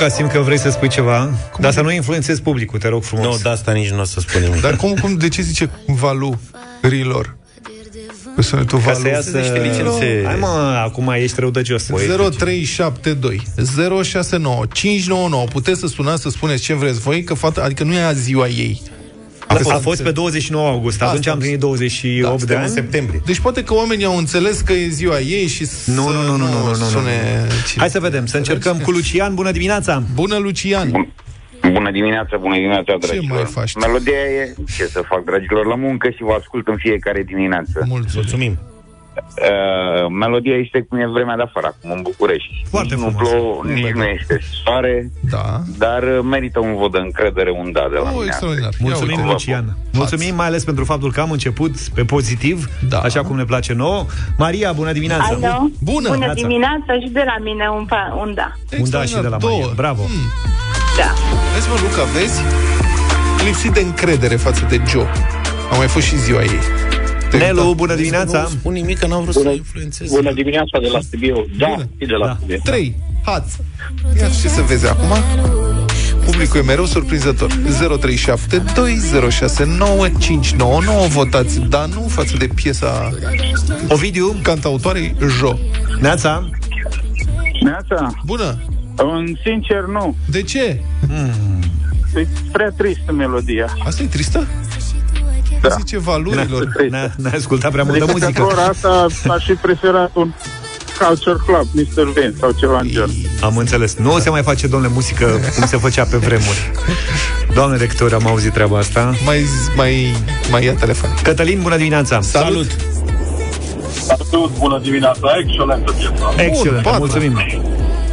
Luca, simt că vrei să spui ceva, dar să nu influențezi publicul, te rog frumos. Nu, de asta nici nu o să spun nimic. Dar cum, cum, de ce zice valu rilor? Pe sunetul Ca valu. să iasă niște licențe. Hai mă, acum ești răutăcios. 0372 069 599 Puteți să sunați să spuneți ce vreți voi că fata, Adică nu e azi ziua ei A, a fost pe 29 august, atunci am plinit 28 de ani. septembrie. Deci poate că oamenii au înțeles că e ziua ei și să Nu, nu, nu, nu, nu, nu, nu, sune... nu. Hai să vedem, să încercăm cu Lucian. Bună dimineața! Bună, Lucian! Bună dimineața, bună dimineața, dragilor. mai faci? Melodia e, ce să fac, dragilor, la muncă și vă ascult în fiecare dimineață. Mulțumim. Uh, melodia este cum e vremea de afară, acum în București. Foarte nici nu plouă, nici nu este soare, da. dar uh, merită un vot de încredere, un da de la Oh, mine. extraordinar. Mulțumim, uite. Lucian. Mulțumim mai ales pentru faptul că am început pe pozitiv, da. așa cum ne place nouă. Maria, bună dimineața! Alo? Bună! Bună dimineața și de la mine un, pa, un da. Un da și de la Maria. Bravo! Hmm. Da. Vezi, mă, Luca, vezi? Lipsit de încredere față de Joe. A mai fost și ziua ei. Nelu, bună dimineața! Nu spun nimic, că n-am vrut Bună, să influențez. bună dimineața de la Sibiu. Da, e de la Da. Sibiu. 3. Hață. Ia ce să vezi acum. Publicul e mereu surprinzător. 0372069599 Votați da, nu față de piesa Ovidiu Cantautoarei Jo. Neața Neața. Bună. Um, sincer, nu. De ce? Hmm. E prea tristă melodia. Asta e tristă? Da. Zice valurilor. N-ai n-ai ascultat prea multă Adică muzică. pentru ora asta aș fi preferat un Culture Club, Mr. Vin sau ceva în genul. Am înțeles. Nu se mai face, domnule, muzică cum se făcea pe vremuri. Doamne rector, am auzit treaba asta. Mai, mai, mai ia telefon. Cătălin, bună dimineața! Salut! Salut, bună dimineața, excelentă piesă. Excelent, patru. mulțumim!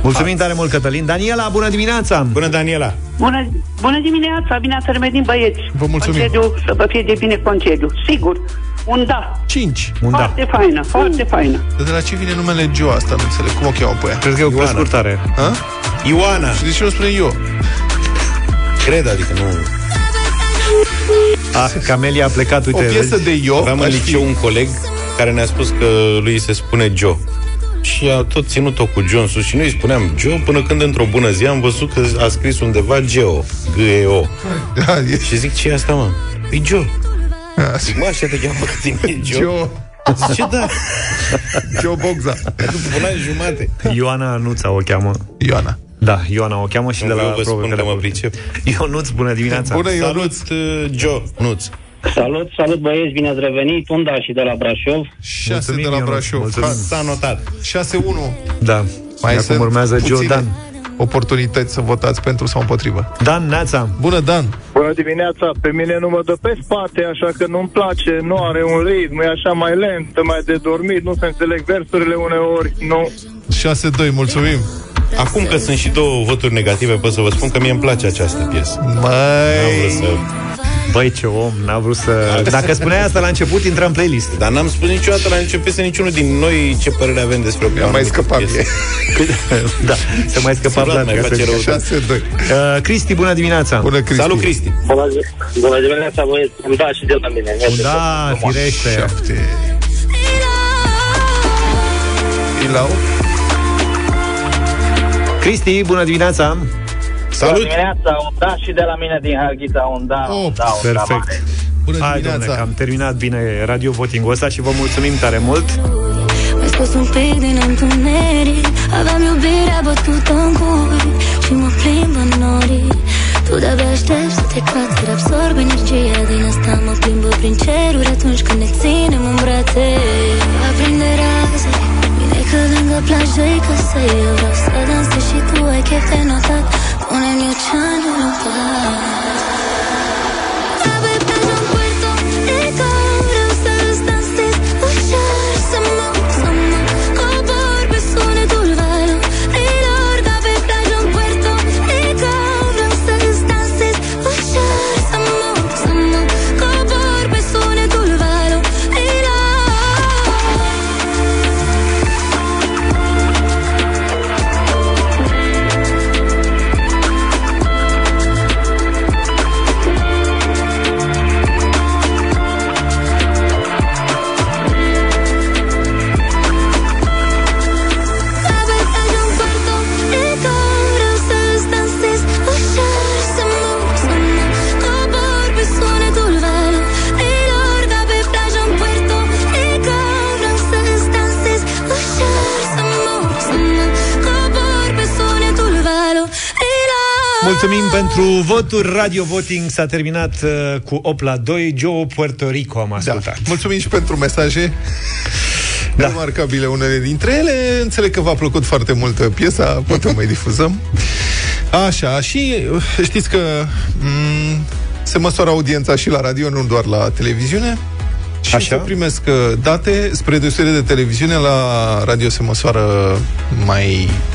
Mulțumim tare mult, Cătălin. Daniela, bună dimineața! Bună, Daniela! Bună, bună dimineața, bine ați revenit băieți. Vă mulțumim. Concediu, să vă fie de bine concediu. Sigur, un da. 5. Un da. Foarte faină, foarte faină. De la ce vine numele Joe asta? Nu înțeleg. Cum o cheamă pe ea? Cred că e o Ioana. prescurtare. Ha? Ioana! Și de ce nu spune eu? Cred, adică nu... Ah, Camelia a plecat, uite. O piesă vezi? de eu. Aveam în aș fi- liceu un coleg care ne-a spus că lui se spune Joe. Și a tot ținut-o cu John sus și noi îi spuneam Joe până când într-o bună zi am văzut că a scris undeva Geo, G-E-O. Da, e... Și zic, ce e asta, mă? E Joe. Zic, mă, așa te cheamă că tine e Joe. Joe. Zice, da. Joe Bogza. După un an jumate. Ioana Nuța o cheamă. Ioana. Da, Ioana o cheamă și de la eu vă spun probe că mă care- pricep. Ionuț, bună dimineața! Bună, Ionuț. Salut, uh, Joe, Nuț. Salut, salut băieți, bine ați revenit. Unda și de la Brașov. 6 Mulțumim, de la Ionuț, Brașov. mulțumim. Ha, S-a notat. 6-1. Da. Mai Acum sunt urmează puține Jordan. oportunități să votați pentru sau împotrivă. Dan Neața. Bună, Dan! Bună dimineața, pe mine nu mă dă pe spate, așa că nu-mi place, nu are un ritm, e așa mai lent, mai de dormit, nu se înțeleg versurile uneori, nu. 6-2, mulțumim! Acum că sunt și două voturi negative, pot să vă spun că mie îmi place această piesă. N-am vrut Mai... să... Băi, ce om, n-a vrut să... Dacă spuneai asta la început, intră în playlist. Dar n-am spus niciodată la început să niciunul din noi ce părere avem despre o Mi-a mai scăpat mie. da, se mai scăpa Sigur, Vlad. mai ca face să- rău. 6-2. Uh, Cristi, bună dimineața! Bună, Cristi. Salut, Cristi! Bună, zi- bună dimineața băieți, un da și de la mine. Mergeți Da, frumos. firește. 7. Ilau. Cristi, bună dimineața! Bună Salut! dimineața, un da și de la mine din Harghita, un da, un Opt, da, un da mare. Perfect. Bună Hai, domnule, că dimineața! am terminat bine radio voting-ul ăsta și vă mulțumim tare mult. Mi-ai scos un pic din întuneric Aveam iubirea bătută în cui Și mă plimb în norii Tu de-abia aștept să te cațeri Absorb energia din asta Mă plimbă prin ceruri atunci când ne ținem în brațe Aprinde raze Bine că lângă plajă e că să eu Vreau să dansezi și tu ai chef de notat pentru voturi. Radio Voting s-a terminat uh, cu 8 la 2. Joe Puerto Rico am Da. ascultat. Mulțumim și pentru mesaje. Da. Remarcabile unele dintre ele. Înțeleg că v-a plăcut foarte mult piesa, poate o mai difuzăm. Așa, și uh, știți că m- se măsoară audiența și la radio, nu doar la televiziune. Și Așa? se primesc uh, date, spre deosebire de televiziune, la radio se măsoară mai pe,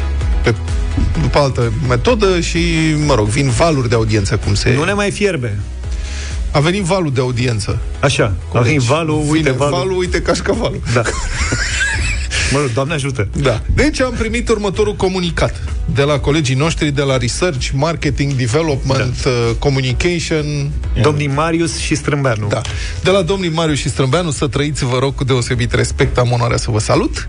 după altă metodă și, mă rog, vin valuri de audiență, cum se... Nu ne mai fierbe. A venit valul de audiență. Așa, a venit valul, Vine uite valul. valul, uite cașcavalul. Da. mă rog, Doamne ajută. Da. Deci am primit următorul comunicat de la colegii noștri de la Research, Marketing, Development, da. Communication. Domnii Marius și Strâmbeanu. Da. De la domnii Marius și Strâmbeanu să trăiți, vă rog, cu deosebit respect, am onoarea să vă salut.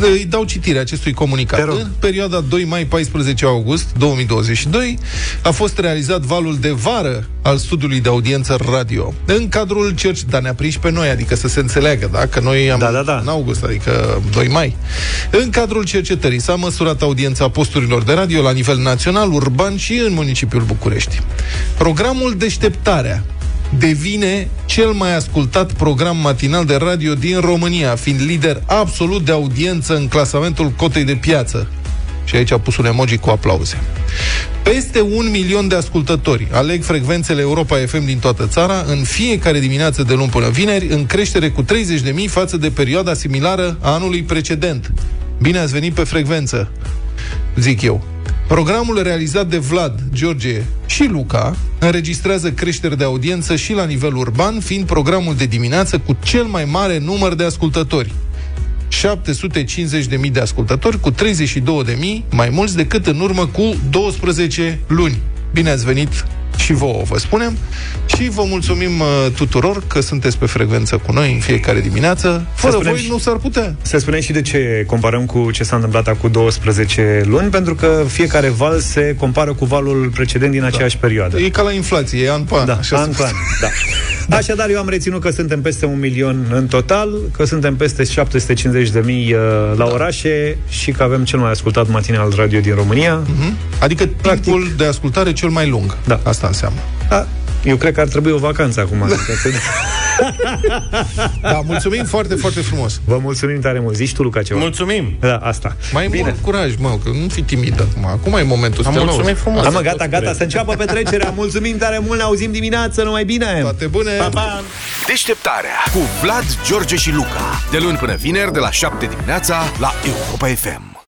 Îi dau citire acestui comunicat. În perioada 2 mai 14 august 2022 a fost realizat valul de vară al studiului de audiență radio. În cadrul cerci, dar ne-a prins pe noi, adică să se înțeleagă, da? Că noi am da, da, da. în august, adică 2 mai. În cadrul cercetării s-a măsurat audiența posturilor de radio la nivel național, urban și în municipiul București. Programul Deșteptarea devine cel mai ascultat program matinal de radio din România, fiind lider absolut de audiență în clasamentul cotei de piață. Și aici a pus un emoji cu aplauze. Peste un milion de ascultători aleg frecvențele Europa FM din toată țara în fiecare dimineață de luni până vineri, în creștere cu 30.000 față de perioada similară a anului precedent. Bine ați venit pe frecvență! zic eu. Programul realizat de Vlad, George și Luca înregistrează creșteri de audiență și la nivel urban, fiind programul de dimineață cu cel mai mare număr de ascultători. 750.000 de ascultători cu 32.000 mai mulți decât în urmă cu 12 luni. Bine ați venit și vouă, vă spunem. Și vă mulțumim uh, tuturor că sunteți pe frecvență cu noi în fiecare dimineață. Fără spunem voi și- nu s-ar putea. Să spunem și de ce comparăm cu ce s-a întâmplat acum 12 luni, pentru că fiecare val se compară cu valul precedent din aceeași perioadă. E ca la inflație, e an pe an. Da, așa an se- pe an, da. Așadar, eu am reținut că suntem peste un milion în total, că suntem peste 750 de mii uh, la orașe și că avem cel mai ascultat matinal radio din România. Mhm. Adică timpul de ascultare cel mai lung. Da. Asta înseamnă. Da, eu cred că ar trebui o vacanță acum. adică să- Da, mulțumim foarte, foarte frumos. Vă mulțumim tare mult. Zici tu, Luca, ceva. Mulțumim. Da, asta. Mai Bine. mult curaj, mă, că nu fi timid acum. Acum e momentul să Am te mulțumit lauzi. frumos. Am gata, gata, să înceapă petrecerea. Mulțumim tare mult, ne auzim dimineață, numai bine! Toate bune! Pa, pa! Deșteptarea cu Vlad, George și Luca. De luni până vineri, de la 7 dimineața, la Europa FM.